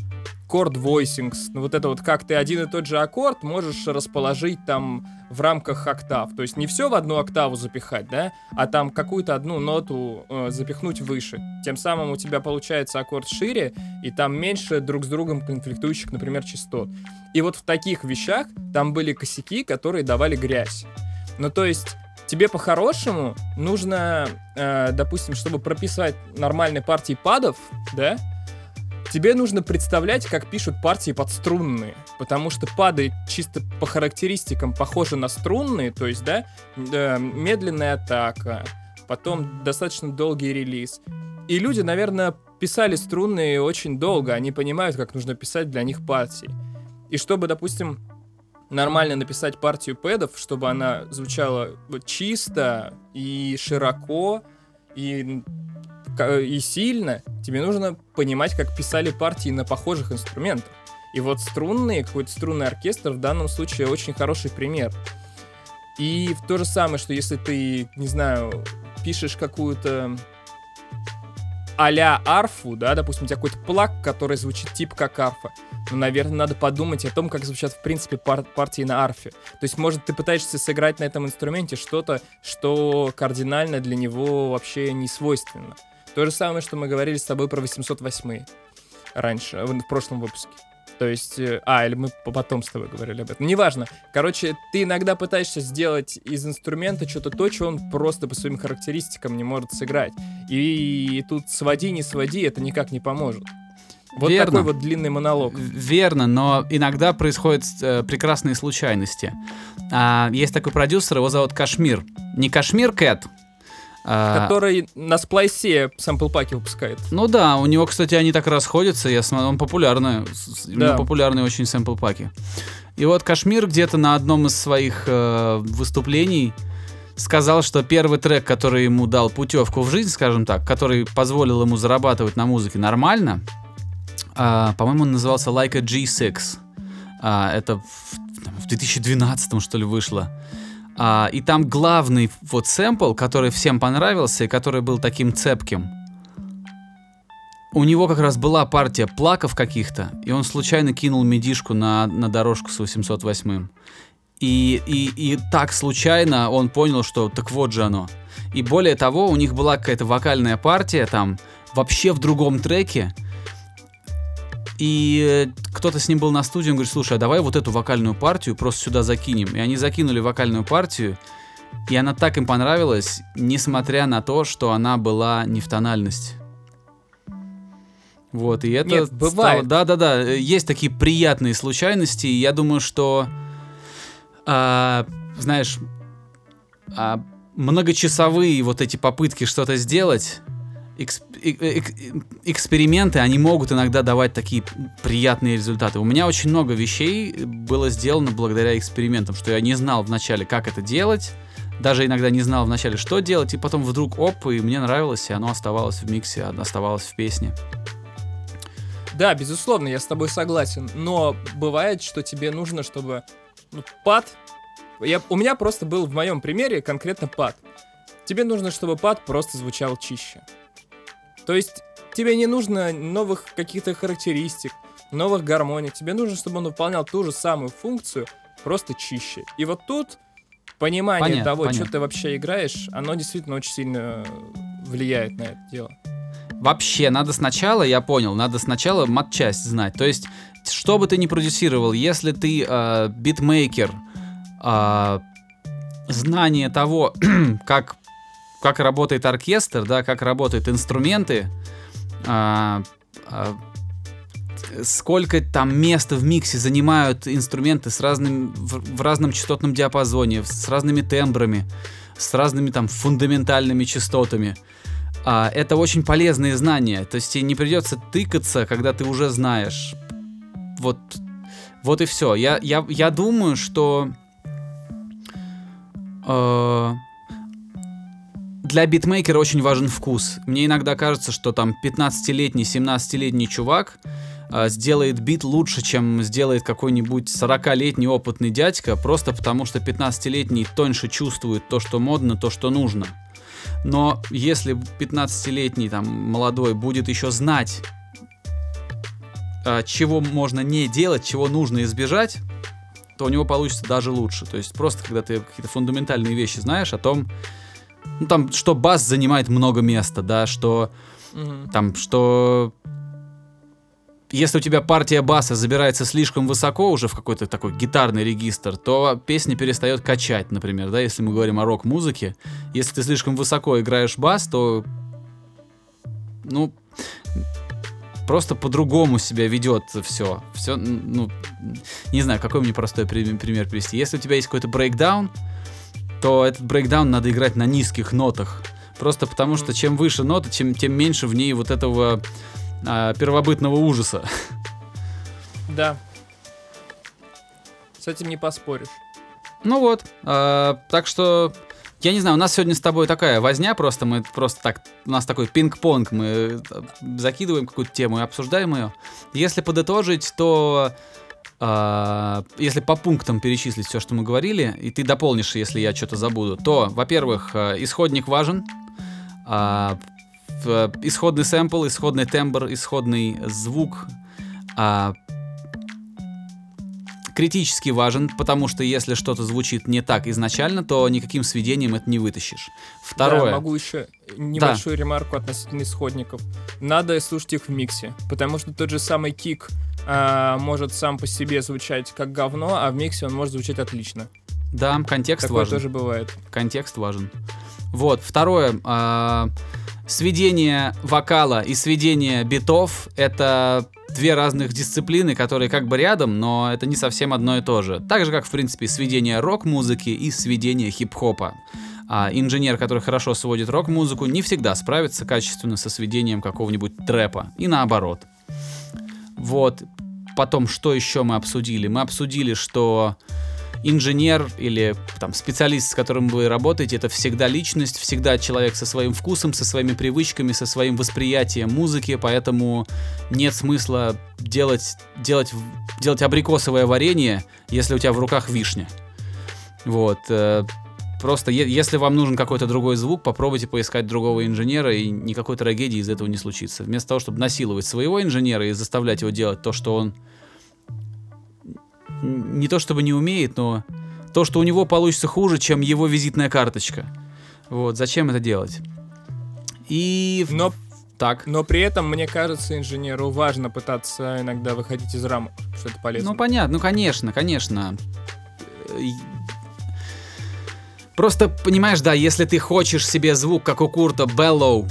chord voicings. Ну, вот это вот как ты один и тот же аккорд можешь расположить там в рамках октав. То есть не все в одну октаву запихать, да, а там какую-то одну ноту э, запихнуть выше. Тем самым у тебя получается аккорд шире, и там меньше друг с другом конфликтующих, например, частот. И вот в таких вещах там были косяки, которые давали грязь. Ну, то есть тебе по-хорошему нужно, э, допустим, чтобы прописать нормальные партии падов, да, тебе нужно представлять, как пишут партии под струнные, потому что пады чисто по характеристикам похожи на струнные, то есть, да, медленная атака, потом достаточно долгий релиз. И люди, наверное, писали струнные очень долго, они понимают, как нужно писать для них партии. И чтобы, допустим, нормально написать партию пэдов, чтобы она звучала чисто и широко, и, и сильно, тебе нужно понимать, как писали партии на похожих инструментах. И вот струнные, какой-то струнный оркестр в данном случае очень хороший пример. И в то же самое, что если ты, не знаю, пишешь какую-то а-ля арфу, да, допустим, у тебя какой-то плак, который звучит типа как арфа, ну, наверное, надо подумать о том, как звучат, в принципе, пар- партии на арфе. То есть, может, ты пытаешься сыграть на этом инструменте что-то, что кардинально для него вообще не свойственно. То же самое, что мы говорили с тобой про 808 раньше, в в прошлом выпуске. То есть, э, а, или мы по- потом с тобой говорили об этом. Неважно. Короче, ты иногда пытаешься сделать из инструмента что-то то, что он просто по своим характеристикам не может сыграть. И, тут своди, не своди, это никак не поможет. Вот Верно. такой вот длинный монолог. Верно, но иногда происходят э, прекрасные случайности. А, есть такой продюсер, его зовут Кашмир. Не Кашмир Кэт. А, Который на сплайсе сэмпл-паки выпускает. Ну да, у него, кстати, они так расходятся, я смотрю, он популярный, с- у него Да. популярные очень сэмпл-паки. И вот Кашмир где-то на одном из своих э, выступлений сказал, что первый трек, который ему дал путевку в жизнь, скажем так, который позволил ему зарабатывать на музыке нормально, а, по-моему, он назывался Like a G6. А, это в, в 2012 что ли вышло. А, и там главный вот сэмпл, который всем понравился и который был таким цепким. У него как раз была партия плаков каких-то, и он случайно кинул медишку на, на дорожку с 808. И, и, и так случайно он понял, что так вот же оно. И более того, у них была какая-то вокальная партия там вообще в другом треке. И э, кто-то с ним был на студии, он говорит, слушай, а давай вот эту вокальную партию просто сюда закинем. И они закинули вокальную партию, и она так им понравилась, несмотря на то, что она была не в тональность. Вот, и это Нет, бывает. Да-да-да, есть такие приятные случайности, и я думаю, что, а, знаешь, а, многочасовые вот эти попытки что-то сделать, эксперименты, они могут иногда давать такие приятные результаты. У меня очень много вещей было сделано благодаря экспериментам, что я не знал вначале, как это делать, даже иногда не знал вначале, что делать, и потом вдруг оп, и мне нравилось, и оно оставалось в миксе, оставалось в песне. Да, безусловно, я с тобой согласен. Но бывает, что тебе нужно, чтобы ну, пад. Я, у меня просто был в моем примере конкретно пад. Тебе нужно, чтобы пад просто звучал чище. То есть тебе не нужно новых каких-то характеристик, новых гармоник. Тебе нужно, чтобы он выполнял ту же самую функцию, просто чище. И вот тут понимание Понятно, того, понятно. что ты вообще играешь, оно действительно очень сильно влияет на это дело. Вообще, надо сначала, я понял, надо сначала матчасть знать. То есть, что бы ты ни продюсировал, если ты э, битмейкер, э, знание того, как, как работает оркестр, да, как работают инструменты, э, э, сколько там места в миксе занимают инструменты с разным, в, в разном частотном диапазоне, с разными тембрами, с разными там фундаментальными частотами. А, это очень полезные знания. То есть тебе не придется тыкаться, когда ты уже знаешь. Вот, вот и все. Я, я, я думаю, что э, для битмейкера очень важен вкус. Мне иногда кажется, что там 15-летний, 17-летний чувак э, сделает бит лучше, чем сделает какой-нибудь 40-летний опытный дядька, просто потому что 15-летний тоньше чувствует то, что модно, то, что нужно. Но если 15-летний там молодой будет еще знать, а, чего можно не делать, чего нужно избежать, то у него получится даже лучше. То есть просто когда ты какие-то фундаментальные вещи знаешь о том, ну там, что бас занимает много места, да, что Мгм. там, что если у тебя партия баса забирается слишком высоко уже в какой-то такой гитарный регистр, то песня перестает качать, например, да, если мы говорим о рок-музыке. Если ты слишком высоко играешь бас, то, ну, просто по-другому себя ведет все. Все, ну, не знаю, какой мне простой при- пример привести. Если у тебя есть какой-то брейкдаун, то этот брейкдаун надо играть на низких нотах. Просто потому что чем выше нота, чем, тем меньше в ней вот этого а, первобытного ужаса. Да. С этим не поспоришь. Ну вот, а, так что я не знаю, у нас сегодня с тобой такая возня, просто мы просто так, у нас такой пинг-понг, мы э, закидываем какую-то тему и обсуждаем ее. Если подытожить, то если по пунктам перечислить все, что мы говорили, и ты дополнишь, если я что-то забуду, то, во-первых, а, исходник важен, а, в- исходный сэмпл, исходный тембр, исходный звук, а, критически важен, потому что если что-то звучит не так изначально, то никаким сведением это не вытащишь. Второе. Да, могу еще небольшую ремарку относительно исходников. Надо слушать их в миксе, потому что тот же самый кик а, может сам по себе звучать как говно, а в миксе он может звучать отлично. Да, контекст Такое важен. тоже бывает. Контекст важен. Вот, второе. а, сведение вокала и сведение битов — это две разных дисциплины, которые как бы рядом, но это не совсем одно и то же. Так же, как, в принципе, сведение рок-музыки и сведение хип-хопа. А инженер, который хорошо сводит рок-музыку, не всегда справится качественно со сведением какого-нибудь трэпа. И наоборот. Вот. Потом, что еще мы обсудили? Мы обсудили, что инженер или там специалист, с которым вы работаете, это всегда личность, всегда человек со своим вкусом, со своими привычками, со своим восприятием музыки, поэтому нет смысла делать, делать, делать абрикосовое варенье, если у тебя в руках вишня. Вот. э, Просто если вам нужен какой-то другой звук, попробуйте поискать другого инженера, и никакой трагедии из этого не случится. Вместо того, чтобы насиловать своего инженера и заставлять его делать то, что он не то чтобы не умеет, но то, что у него получится хуже, чем его визитная карточка. Вот, зачем это делать? И... Но, Так. но при этом, мне кажется, инженеру важно пытаться иногда выходить из рамок, что это полезно. Ну, понятно, ну, конечно, конечно. Э, Просто, понимаешь, да, если ты хочешь себе звук, как у Курта, Bellow,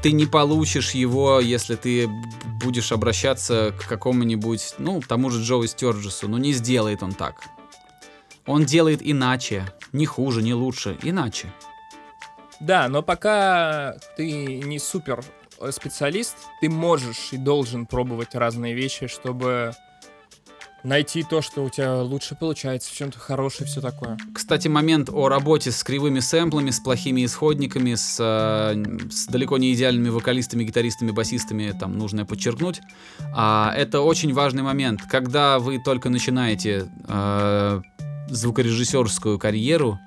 ты не получишь его, если ты будешь обращаться к какому-нибудь, ну, тому же Джоуи Стёрджесу. Ну, не сделает он так. Он делает иначе. Не хуже, не лучше. Иначе. Да, но пока ты не супер э, специалист, ты можешь и должен пробовать разные вещи, чтобы найти то, что у тебя лучше получается, в чем-то хорошее, все такое. Кстати, момент о работе с кривыми сэмплами, с плохими исходниками, с, э, с далеко не идеальными вокалистами, гитаристами, басистами, там нужно подчеркнуть. А, это очень важный момент. Когда вы только начинаете э, звукорежиссерскую карьеру,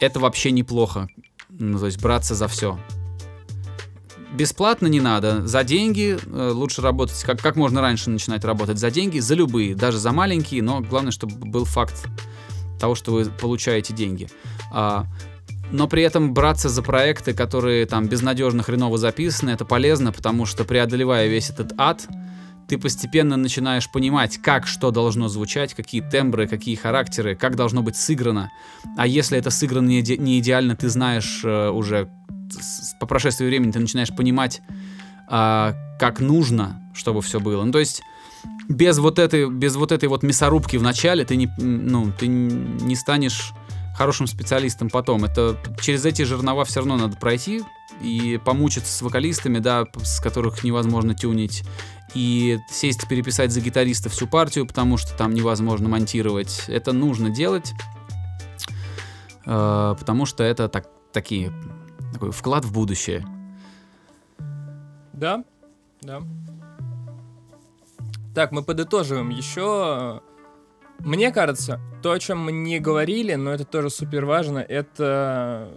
это вообще неплохо. Ну, то есть браться за все. Бесплатно не надо. За деньги э, лучше работать, как, как можно раньше начинать работать за деньги, за любые, даже за маленькие, но главное, чтобы был факт того, что вы получаете деньги. А, но при этом браться за проекты, которые там безнадежно хреново записаны, это полезно, потому что преодолевая весь этот ад, ты постепенно начинаешь понимать, как что должно звучать, какие тембры, какие характеры, как должно быть сыграно. А если это сыграно не, иде- не идеально, ты знаешь э, уже по прошествии времени, ты начинаешь понимать, а, как нужно, чтобы все было. Ну, то есть без вот этой, без вот этой вот мясорубки в начале ты не, ну, ты не станешь хорошим специалистом потом. Это через эти жернова все равно надо пройти и помучиться с вокалистами, да, с которых невозможно тюнить, и сесть переписать за гитариста всю партию, потому что там невозможно монтировать. Это нужно делать, э, потому что это так, такие такой вклад в будущее. Да, да. Так, мы подытоживаем. Еще, мне кажется, то, о чем мы не говорили, но это тоже супер важно, это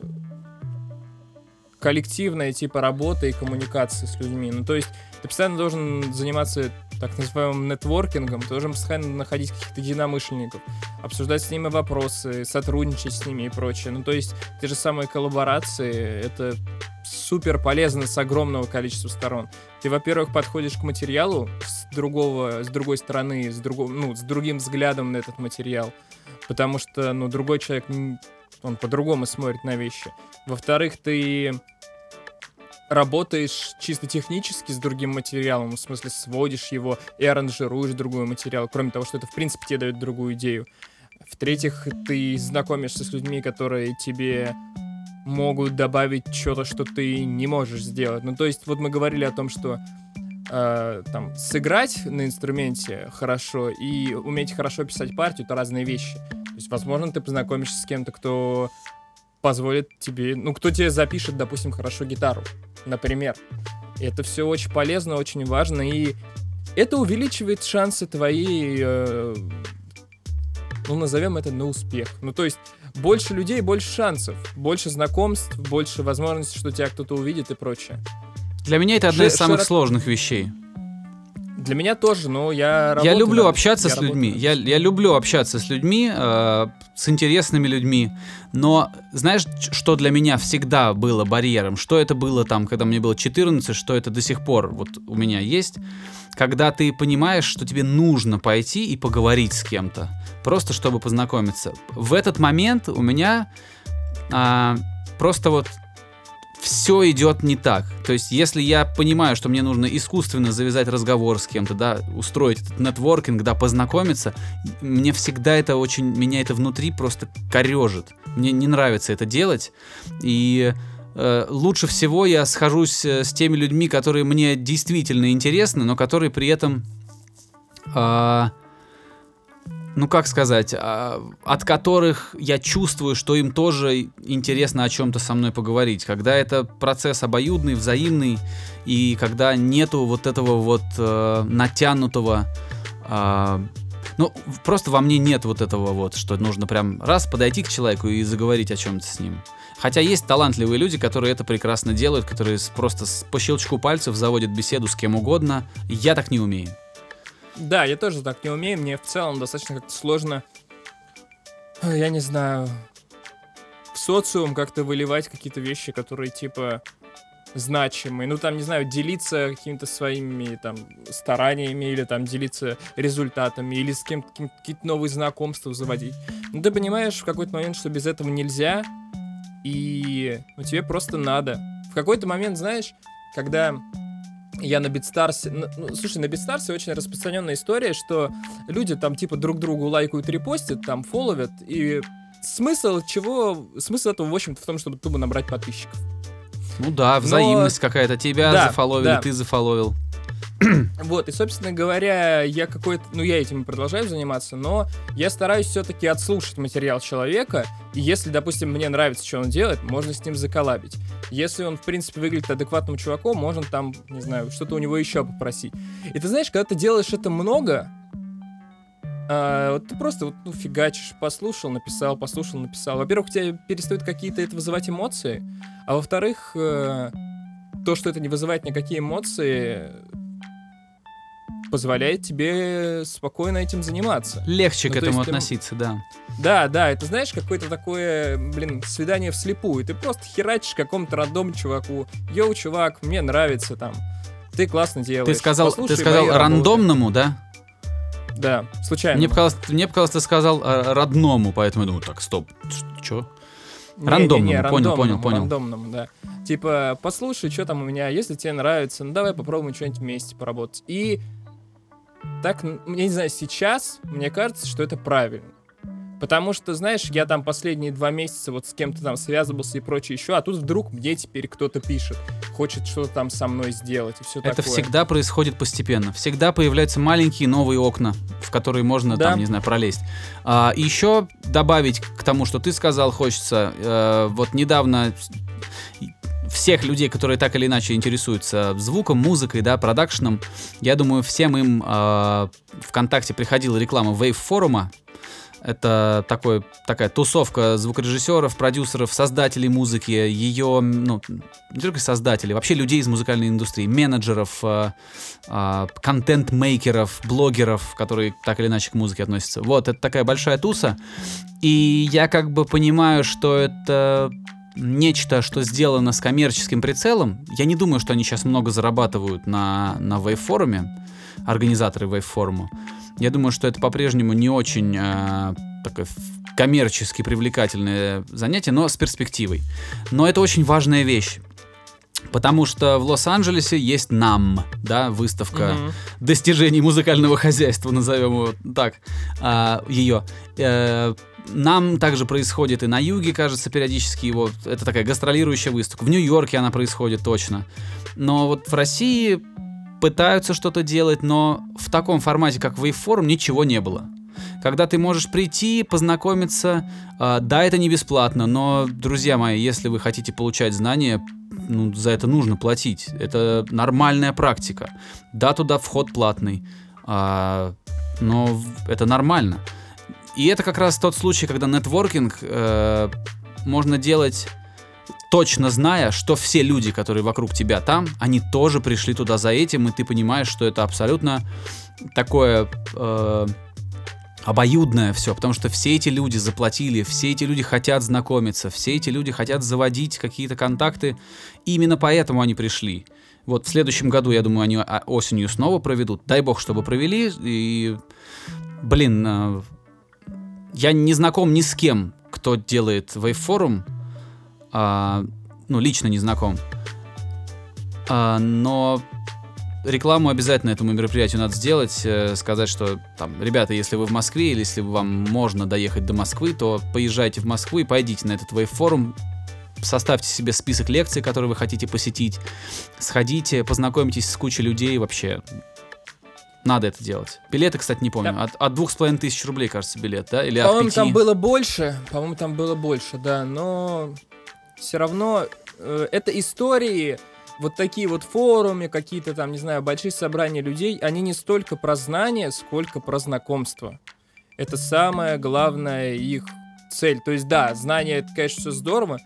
коллективная типа работа и коммуникация с людьми. Ну, то есть ты постоянно должен заниматься так называемым нетворкингом, ты должен постоянно находить каких-то единомышленников, обсуждать с ними вопросы, сотрудничать с ними и прочее. Ну, то есть те же самые коллаборации, это супер полезно с огромного количества сторон. Ты, во-первых, подходишь к материалу с другого, с другой стороны, с другого, ну, с другим взглядом на этот материал, потому что, ну, другой человек, он по-другому смотрит на вещи. Во-вторых, ты работаешь чисто технически с другим материалом, в смысле сводишь его и аранжируешь другой материал, кроме того, что это, в принципе, тебе дает другую идею. В-третьих, ты знакомишься с людьми, которые тебе могут добавить что-то, что ты не можешь сделать. Ну, то есть, вот мы говорили о том, что э, там сыграть на инструменте хорошо и уметь хорошо писать партию это разные вещи. То есть, возможно, ты познакомишься с кем-то, кто позволит тебе, ну, кто тебе запишет, допустим, хорошо гитару, например. Это все очень полезно, очень важно, и это увеличивает шансы твои, э, ну, назовем это на успех. Ну, то есть, больше людей, больше шансов, больше знакомств, больше возможностей, что тебя кто-то увидит и прочее. Для меня это одна Ши- из самых широко- сложных вещей. Для меня тоже, но я Я работаю люблю над- общаться я с людьми. работаю Я, я люблю общаться с людьми, э, с интересными людьми. Но знаешь, что для меня всегда было барьером? Что это было там, когда мне было 14, что это до сих пор вот у меня есть? Когда ты понимаешь, что тебе нужно пойти и поговорить с кем-то, просто чтобы познакомиться. В этот момент у меня а, просто вот все идет не так. То есть, если я понимаю, что мне нужно искусственно завязать разговор с кем-то, да, устроить этот нетворкинг, да, познакомиться, мне всегда это очень, меня это внутри просто корежит. Мне не нравится это делать. И э, лучше всего я схожусь э, с теми людьми, которые мне действительно интересны, но которые при этом а, ну как сказать, а, от которых я чувствую, что им тоже интересно о чем-то со мной поговорить. Когда это процесс обоюдный, взаимный, и когда нету вот этого вот э, натянутого... а, ну, просто во мне нет вот этого вот, что нужно прям раз подойти к человеку и заговорить о чем-то с ним. Хотя есть талантливые люди, которые это прекрасно делают, которые просто по щелчку пальцев заводят беседу с кем угодно. Я так не умею. Да, я тоже так не умею. Мне в целом достаточно как-то сложно э, я не знаю, в социум как-то выливать какие-то вещи, которые типа значимые. Ну, там, не знаю, делиться какими-то своими там стараниями или там делиться результатами или с кем-то какие-то новые знакомства заводить. Ну, ты понимаешь в какой-то момент, что без этого нельзя, и ну, тебе просто надо. В какой-то момент, знаешь, когда я на Битстарсе... Ну, слушай, на Битстарсе очень распространенная история, что люди там типа друг другу лайкают, репостят, там фоловят, и смысл чего... Смысл этого, в общем-то, в том, чтобы тупо набрать подписчиков. Ну да, взаимность Но... какая-то. Тебя да, зафоловили, да. ты зафоловил. Вот, и, собственно говоря, я какой-то, ну, я этим продолжаю заниматься, но я стараюсь все-таки отслушать материал человека, и если, допустим, мне нравится, что он делает, можно с ним заколабить. Если он, в принципе, выглядит адекватным чуваком, можно там, не знаю, что-то у него еще попросить. И ты знаешь, когда ты делаешь это много, а, вот ты просто вот, ну, фигачишь, послушал, написал, послушал, написал. Во-первых, у тебя перестают какие-то это вызывать эмоции, а во-вторых, э, то, что это не вызывает никакие эмоции, позволяет тебе спокойно этим заниматься. Легче ну, к этому относиться, ты... да. Да, да, это знаешь, какое-то такое, блин, свидание вслепую. Ты просто херачишь какому-то рандом чуваку. Йоу, чувак, мне нравится там. Ты классно делаешь. Ты сказал, ты сказал рандомному, да? Да, случайно. Мне показалось, мне показалось, ты сказал э, родному, поэтому я думаю, так, стоп, что? Рандомному, не, не, не, понял, рандомному, понял, понял. Рандомному, да. Типа, послушай, что там у меня, если тебе нравится, ну давай попробуем что-нибудь вместе поработать. И так, я не знаю, сейчас мне кажется, что это правильно. Потому что, знаешь, я там последние два месяца вот с кем-то там связывался и прочее еще, а тут вдруг мне теперь кто-то пишет, хочет что-то там со мной сделать и все Это такое. всегда происходит постепенно. Всегда появляются маленькие новые окна, в которые можно да. там, не знаю, пролезть. А, еще добавить к тому, что ты сказал, хочется. Э, вот недавно всех людей, которые так или иначе интересуются звуком, музыкой, да, продакшеном, я думаю, всем им э, ВКонтакте приходила реклама Wave форума. Это такой, такая тусовка звукорежиссеров, продюсеров, создателей музыки, ее, ну, не только создателей, вообще людей из музыкальной индустрии, менеджеров, э, э, контент-мейкеров, блогеров, которые так или иначе к музыке относятся. Вот, это такая большая туса. И я как бы понимаю, что это нечто, что сделано с коммерческим прицелом, я не думаю, что они сейчас много зарабатывают на, на вейв-форуме, организаторы вейв-форума. Я думаю, что это по-прежнему не очень э, такое коммерчески привлекательное занятие, но с перспективой. Но это очень важная вещь. Потому что в Лос-Анджелесе есть NAM, да, выставка mm-hmm. достижений музыкального хозяйства, назовем его так, а, ее. Э, нам также происходит и на юге, кажется, периодически его. Это такая гастролирующая выставка. В Нью-Йорке она происходит точно. Но вот в России пытаются что-то делать, но в таком формате, как Waveform, ничего не было. Когда ты можешь прийти, познакомиться, э, да, это не бесплатно, но, друзья мои, если вы хотите получать знания, ну, за это нужно платить. Это нормальная практика. Да, туда вход платный, э, но это нормально. И это как раз тот случай, когда нетворкинг э, можно делать точно зная, что все люди, которые вокруг тебя там, они тоже пришли туда за этим, и ты понимаешь, что это абсолютно такое э, обоюдное все, потому что все эти люди заплатили, все эти люди хотят знакомиться, все эти люди хотят заводить какие-то контакты, именно поэтому они пришли. Вот в следующем году, я думаю, они осенью снова проведут. Дай бог, чтобы провели. И, блин, э, я не знаком ни с кем, кто делает Waveforum, а, ну, лично не знаком. А, но рекламу обязательно этому мероприятию надо сделать, э, сказать, что там, ребята, если вы в Москве или если вам можно доехать до Москвы, то поезжайте в Москву и пойдите на этот Waveforum, составьте себе список лекций, которые вы хотите посетить, сходите, познакомитесь с кучей людей вообще. Надо это делать. Билеты, кстати, не помню. Да. От, от двух с половиной тысяч рублей, кажется, билет, да? Или по-моему, от пяти? там было больше. По-моему, там было больше, да. Но все равно э, это истории, вот такие вот форумы, какие-то там, не знаю, большие собрания людей, они не столько про знания, сколько про знакомство. Это самая главная их цель. То есть, да, знания, это, конечно, все здорово,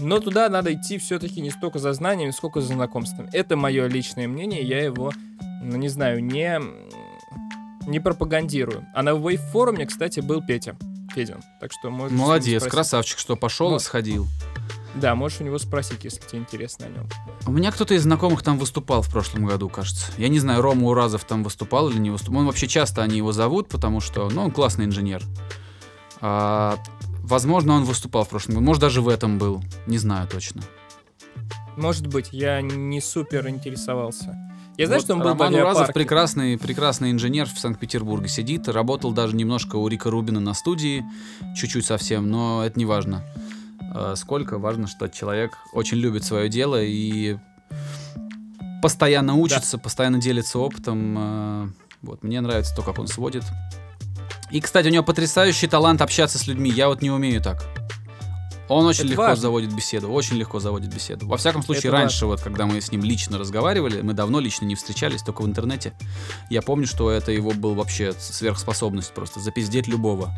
но туда надо идти все-таки не столько за знаниями, сколько за знакомством. Это мое личное мнение, я его ну, не знаю, не, не пропагандирую. А на Wave форуме, кстати, был Петя. Федин. Так что можешь... Молодец, красавчик, что пошел Ну, и сходил. Да, можешь у него спросить, если тебе интересно о нем. У меня кто-то из знакомых там выступал в прошлом году, кажется. Я не знаю, Рома Уразов там выступал или не выступал. Он вообще часто они его зовут, потому что, ну, он классный инженер. А, возможно, он выступал в прошлом году. Может, даже в этом был. Не знаю точно. Может быть, я не супер интересовался. Я знаю, Вот что он был Роман в Уразов прекрасный, прекрасный инженер в Санкт-Петербурге сидит. Работал даже немножко у Рика Рубина на студии. Чуть-чуть совсем, но это не важно. А, Сколько? Важно, что человек очень любит свое дело и постоянно учится, постоянно делится опытом. А, Вот, мне нравится то, как он сводит. И, кстати, у него потрясающий талант общаться с людьми. Я вот не умею так. Он очень Это легко важно. заводит беседу, очень легко заводит беседу. Во всяком случае, Это раньше, вот когда мы с ним лично разговаривали, мы давно лично не встречались, только в интернете. Я помню, что это его был вообще сверхспособность просто запиздеть любого.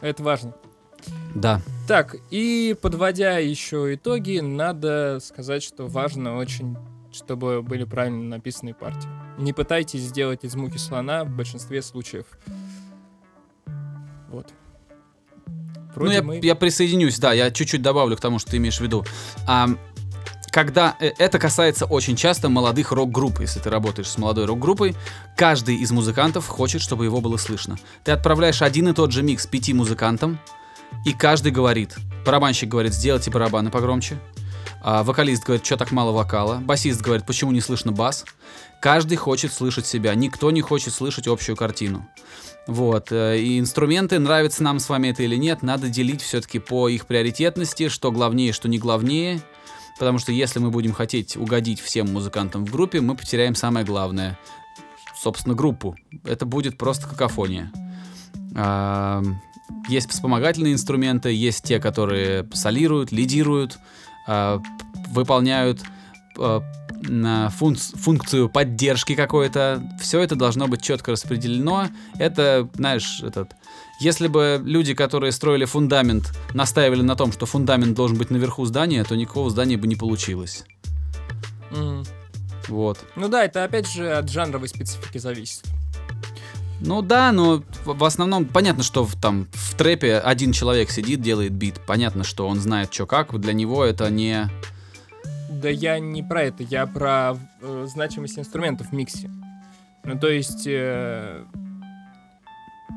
Это важно. Да. Так, и подводя еще итоги, надо сказать, что важно очень, чтобы были правильно написаны партии. Не пытайтесь сделать из муки слона в большинстве случаев. Вот. Вроде ну, я, мы... я присоединюсь, да, я чуть-чуть добавлю к тому, что ты имеешь в виду. А, когда э, это касается очень часто молодых рок-групп, если ты работаешь с молодой рок-группой, каждый из музыкантов хочет, чтобы его было слышно. Ты отправляешь один и тот же микс пяти музыкантам, и каждый говорит, барабанщик говорит, сделайте барабаны погромче, а вокалист говорит, что так мало вокала, басист говорит, почему не слышно бас. Каждый хочет слышать себя, никто не хочет слышать общую картину. Вот, э, и инструменты, нравится нам с вами это или нет, надо делить все-таки по их приоритетности, что главнее, что не главнее. Потому что если мы будем хотеть угодить всем музыкантам в группе, мы потеряем самое главное. Собственно, группу. Это будет просто какофония. А, Есть вспомогательные инструменты, есть те, которые солируют, лидируют, а, выполняют а, на функ- функцию поддержки какой-то. Все это должно быть четко распределено. Это, знаешь, этот... Если бы люди, которые строили фундамент, настаивали на том, что фундамент должен быть наверху здания, то никакого здания бы не получилось. Мгм. Вот. Ну да, это опять же от жанровой специфики зависит. Ну да, но в в основном понятно, что в, там в трэпе один человек сидит, делает бит. Понятно, что он знает, что как. Для него это не... Да я не про это, я про э, значимость инструментов в миксе. Ну, то есть, э,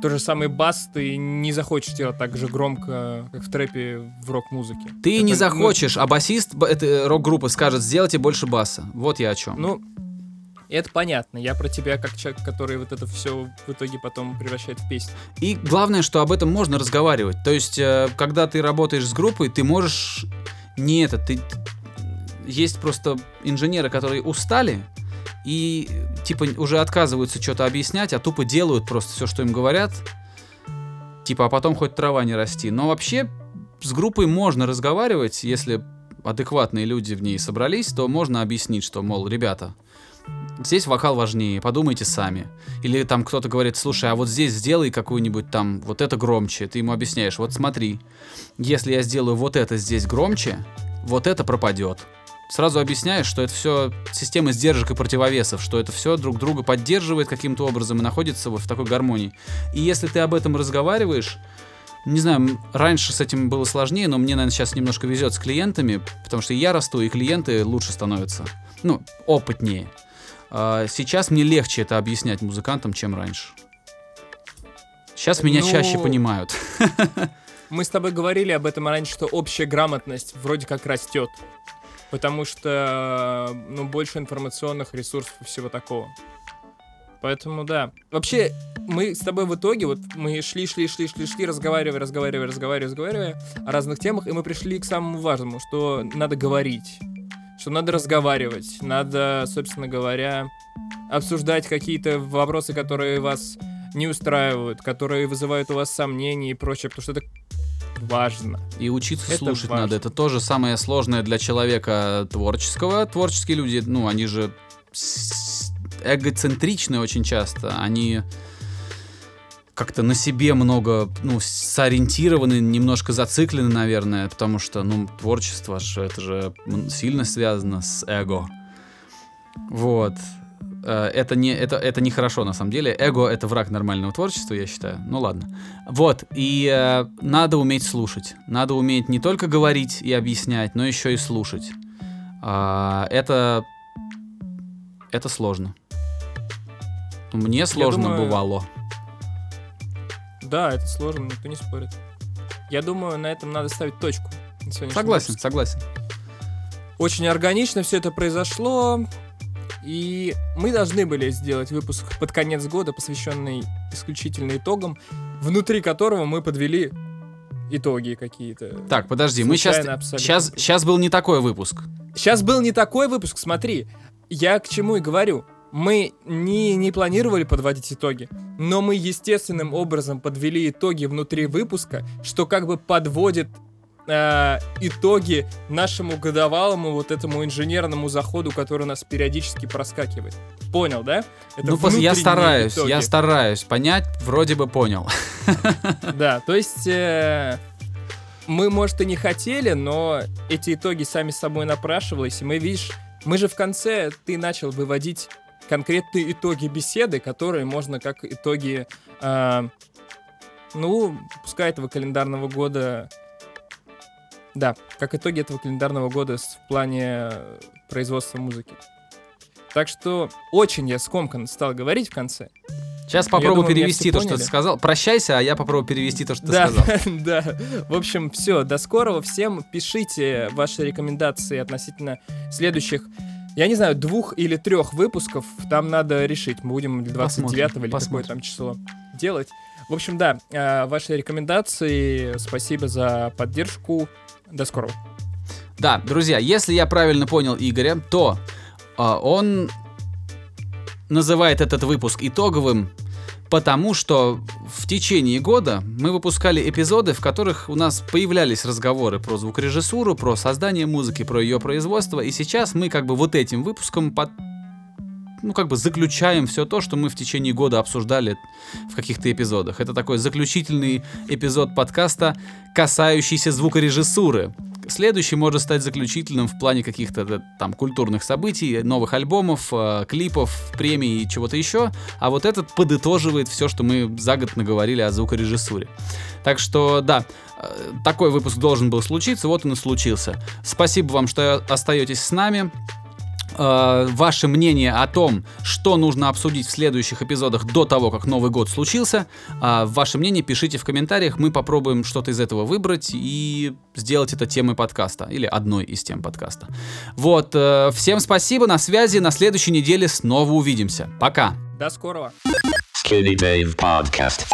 то же самый бас ты не захочешь делать так же громко, как в трэпе в рок-музыке. Ты Это, не ну, захочешь, а басист б- этой рок-группы скажет, сделайте больше баса. Вот я о чем. Ну, это понятно. Я про тебя как человек, который вот это все в итоге потом превращает в песню. И главное, что об этом можно разговаривать. То есть, э, когда ты работаешь с группой, ты можешь не это, ты есть просто инженеры, которые устали и типа уже отказываются что-то объяснять, а тупо делают просто все, что им говорят. Типа, а потом хоть трава не расти. Но вообще с группой можно разговаривать, если адекватные люди в ней собрались, то можно объяснить, что, мол, ребята, здесь вокал важнее, подумайте сами. Или там кто-то говорит, слушай, а вот здесь сделай какую-нибудь там, вот это громче. Ты ему объясняешь, вот смотри, если я сделаю вот это здесь громче, вот это пропадет. Сразу объясняешь, что это все система сдержек и противовесов, что это все друг друга поддерживает каким-то образом и находится вот в такой гармонии. И если ты об этом разговариваешь, не знаю, раньше с этим было сложнее, но мне, наверное, сейчас немножко везет с клиентами, потому что я расту, и клиенты лучше становятся. Ну, опытнее. А, Сейчас мне легче это объяснять музыкантам, чем раньше. Сейчас меня Ну, чаще понимают. Мы с тобой говорили об этом раньше, что общая грамотность вроде как растет. Потому что, ну, больше информационных ресурсов и всего такого. Поэтому да. Вообще, мы с тобой в итоге, вот мы шли, шли, шли, шли, шли, разговаривая, разговаривая, разговаривая, разговаривая о разных темах, и мы пришли к самому важному, что надо говорить, что надо разговаривать, надо, собственно говоря, обсуждать какие-то вопросы, которые вас не устраивают, которые вызывают у вас сомнения и прочее, потому что это важно. И учиться Это слушать важно. надо. Это тоже самое сложное для человека творческого. Творческие люди, ну, они же эгоцентричны очень часто. Они как-то на себе много, ну, сориентированы, немножко зациклены, наверное, потому что, ну, творчество же, это же сильно связано с эго. Вот. Э, это не это это не хорошо на самом деле. Эго это враг нормального творчества, я считаю. Ну ладно. Вот и э, надо уметь слушать. Надо уметь не только говорить и объяснять, но еще и слушать. А, это это сложно. Мне сложно думаю, бывало. Да, это сложно, никто не спорит. Я думаю, на этом надо ставить точку. на Согласен, выпуске. согласен. Очень органично все это произошло. И мы должны были сделать выпуск под конец года, посвященный исключительно итогам, внутри которого мы подвели итоги какие-то. Так, подожди, мы сейчас абсолютно. сейчас сейчас был не такой выпуск. Сейчас был не такой выпуск, смотри. Я к чему и говорю. Мы не, не планировали подводить итоги, но мы естественным образом подвели итоги внутри выпуска, что как бы подводит э, итоги нашему годовалому вот этому инженерному заходу, который нас периодически проскакивает. Понял, да? Это ну, я стараюсь, итоги. я стараюсь понять, вроде бы понял. Да, то есть э, мы, может, и не хотели, но эти итоги сами собой напрашивались, и мы, видишь, мы же в конце, ты начал выводить конкретные итоги беседы, которые можно как итоги, э, ну, пускай этого календарного года, да, как итоги этого календарного года в плане э, производства музыки. Так что очень я скомканно стал говорить в конце. Сейчас попробую думаю, перевести то, что ты сказал. Прощайся, а я попробую перевести то, что ты да, сказал. да. В общем, все. До скорого. Всем пишите ваши рекомендации относительно следующих, я не знаю, двух или трех выпусков. Там надо решить, мы будем 29 Посмотрим, или какое посмотрим. там число делать. В общем, да, э, ваши рекомендации. Спасибо за поддержку. До скорого. Да, друзья, если я правильно понял Игоря, то а, он называет этот выпуск итоговым, потому что в течение года мы выпускали эпизоды, в которых у нас появлялись разговоры про звукорежиссуру, про создание музыки, про ее производство, и сейчас мы как бы вот этим выпуском под ну, как бы заключаем все то, что мы в течение года обсуждали в каких-то эпизодах. Это такой заключительный эпизод подкаста, касающийся звукорежиссуры. Следующий может стать заключительным в плане каких-то да, там культурных событий, новых альбомов, э, клипов, премий и чего-то еще. А вот этот подытоживает все, что мы за год наговорили о звукорежиссуре. Так что, да, э, такой выпуск должен был случиться, вот он и случился. Спасибо вам, что остаетесь с нами э, ваше мнение о том, что нужно обсудить в следующих эпизодах до того, как Новый год случился. А ваше мнение пишите в комментариях, мы попробуем что-то из этого выбрать и сделать это темой подкаста, или одной из тем подкаста. Вот, э, всем спасибо, на связи, на следующей неделе снова увидимся. Пока! До скорого. Skinny Dave Podcast.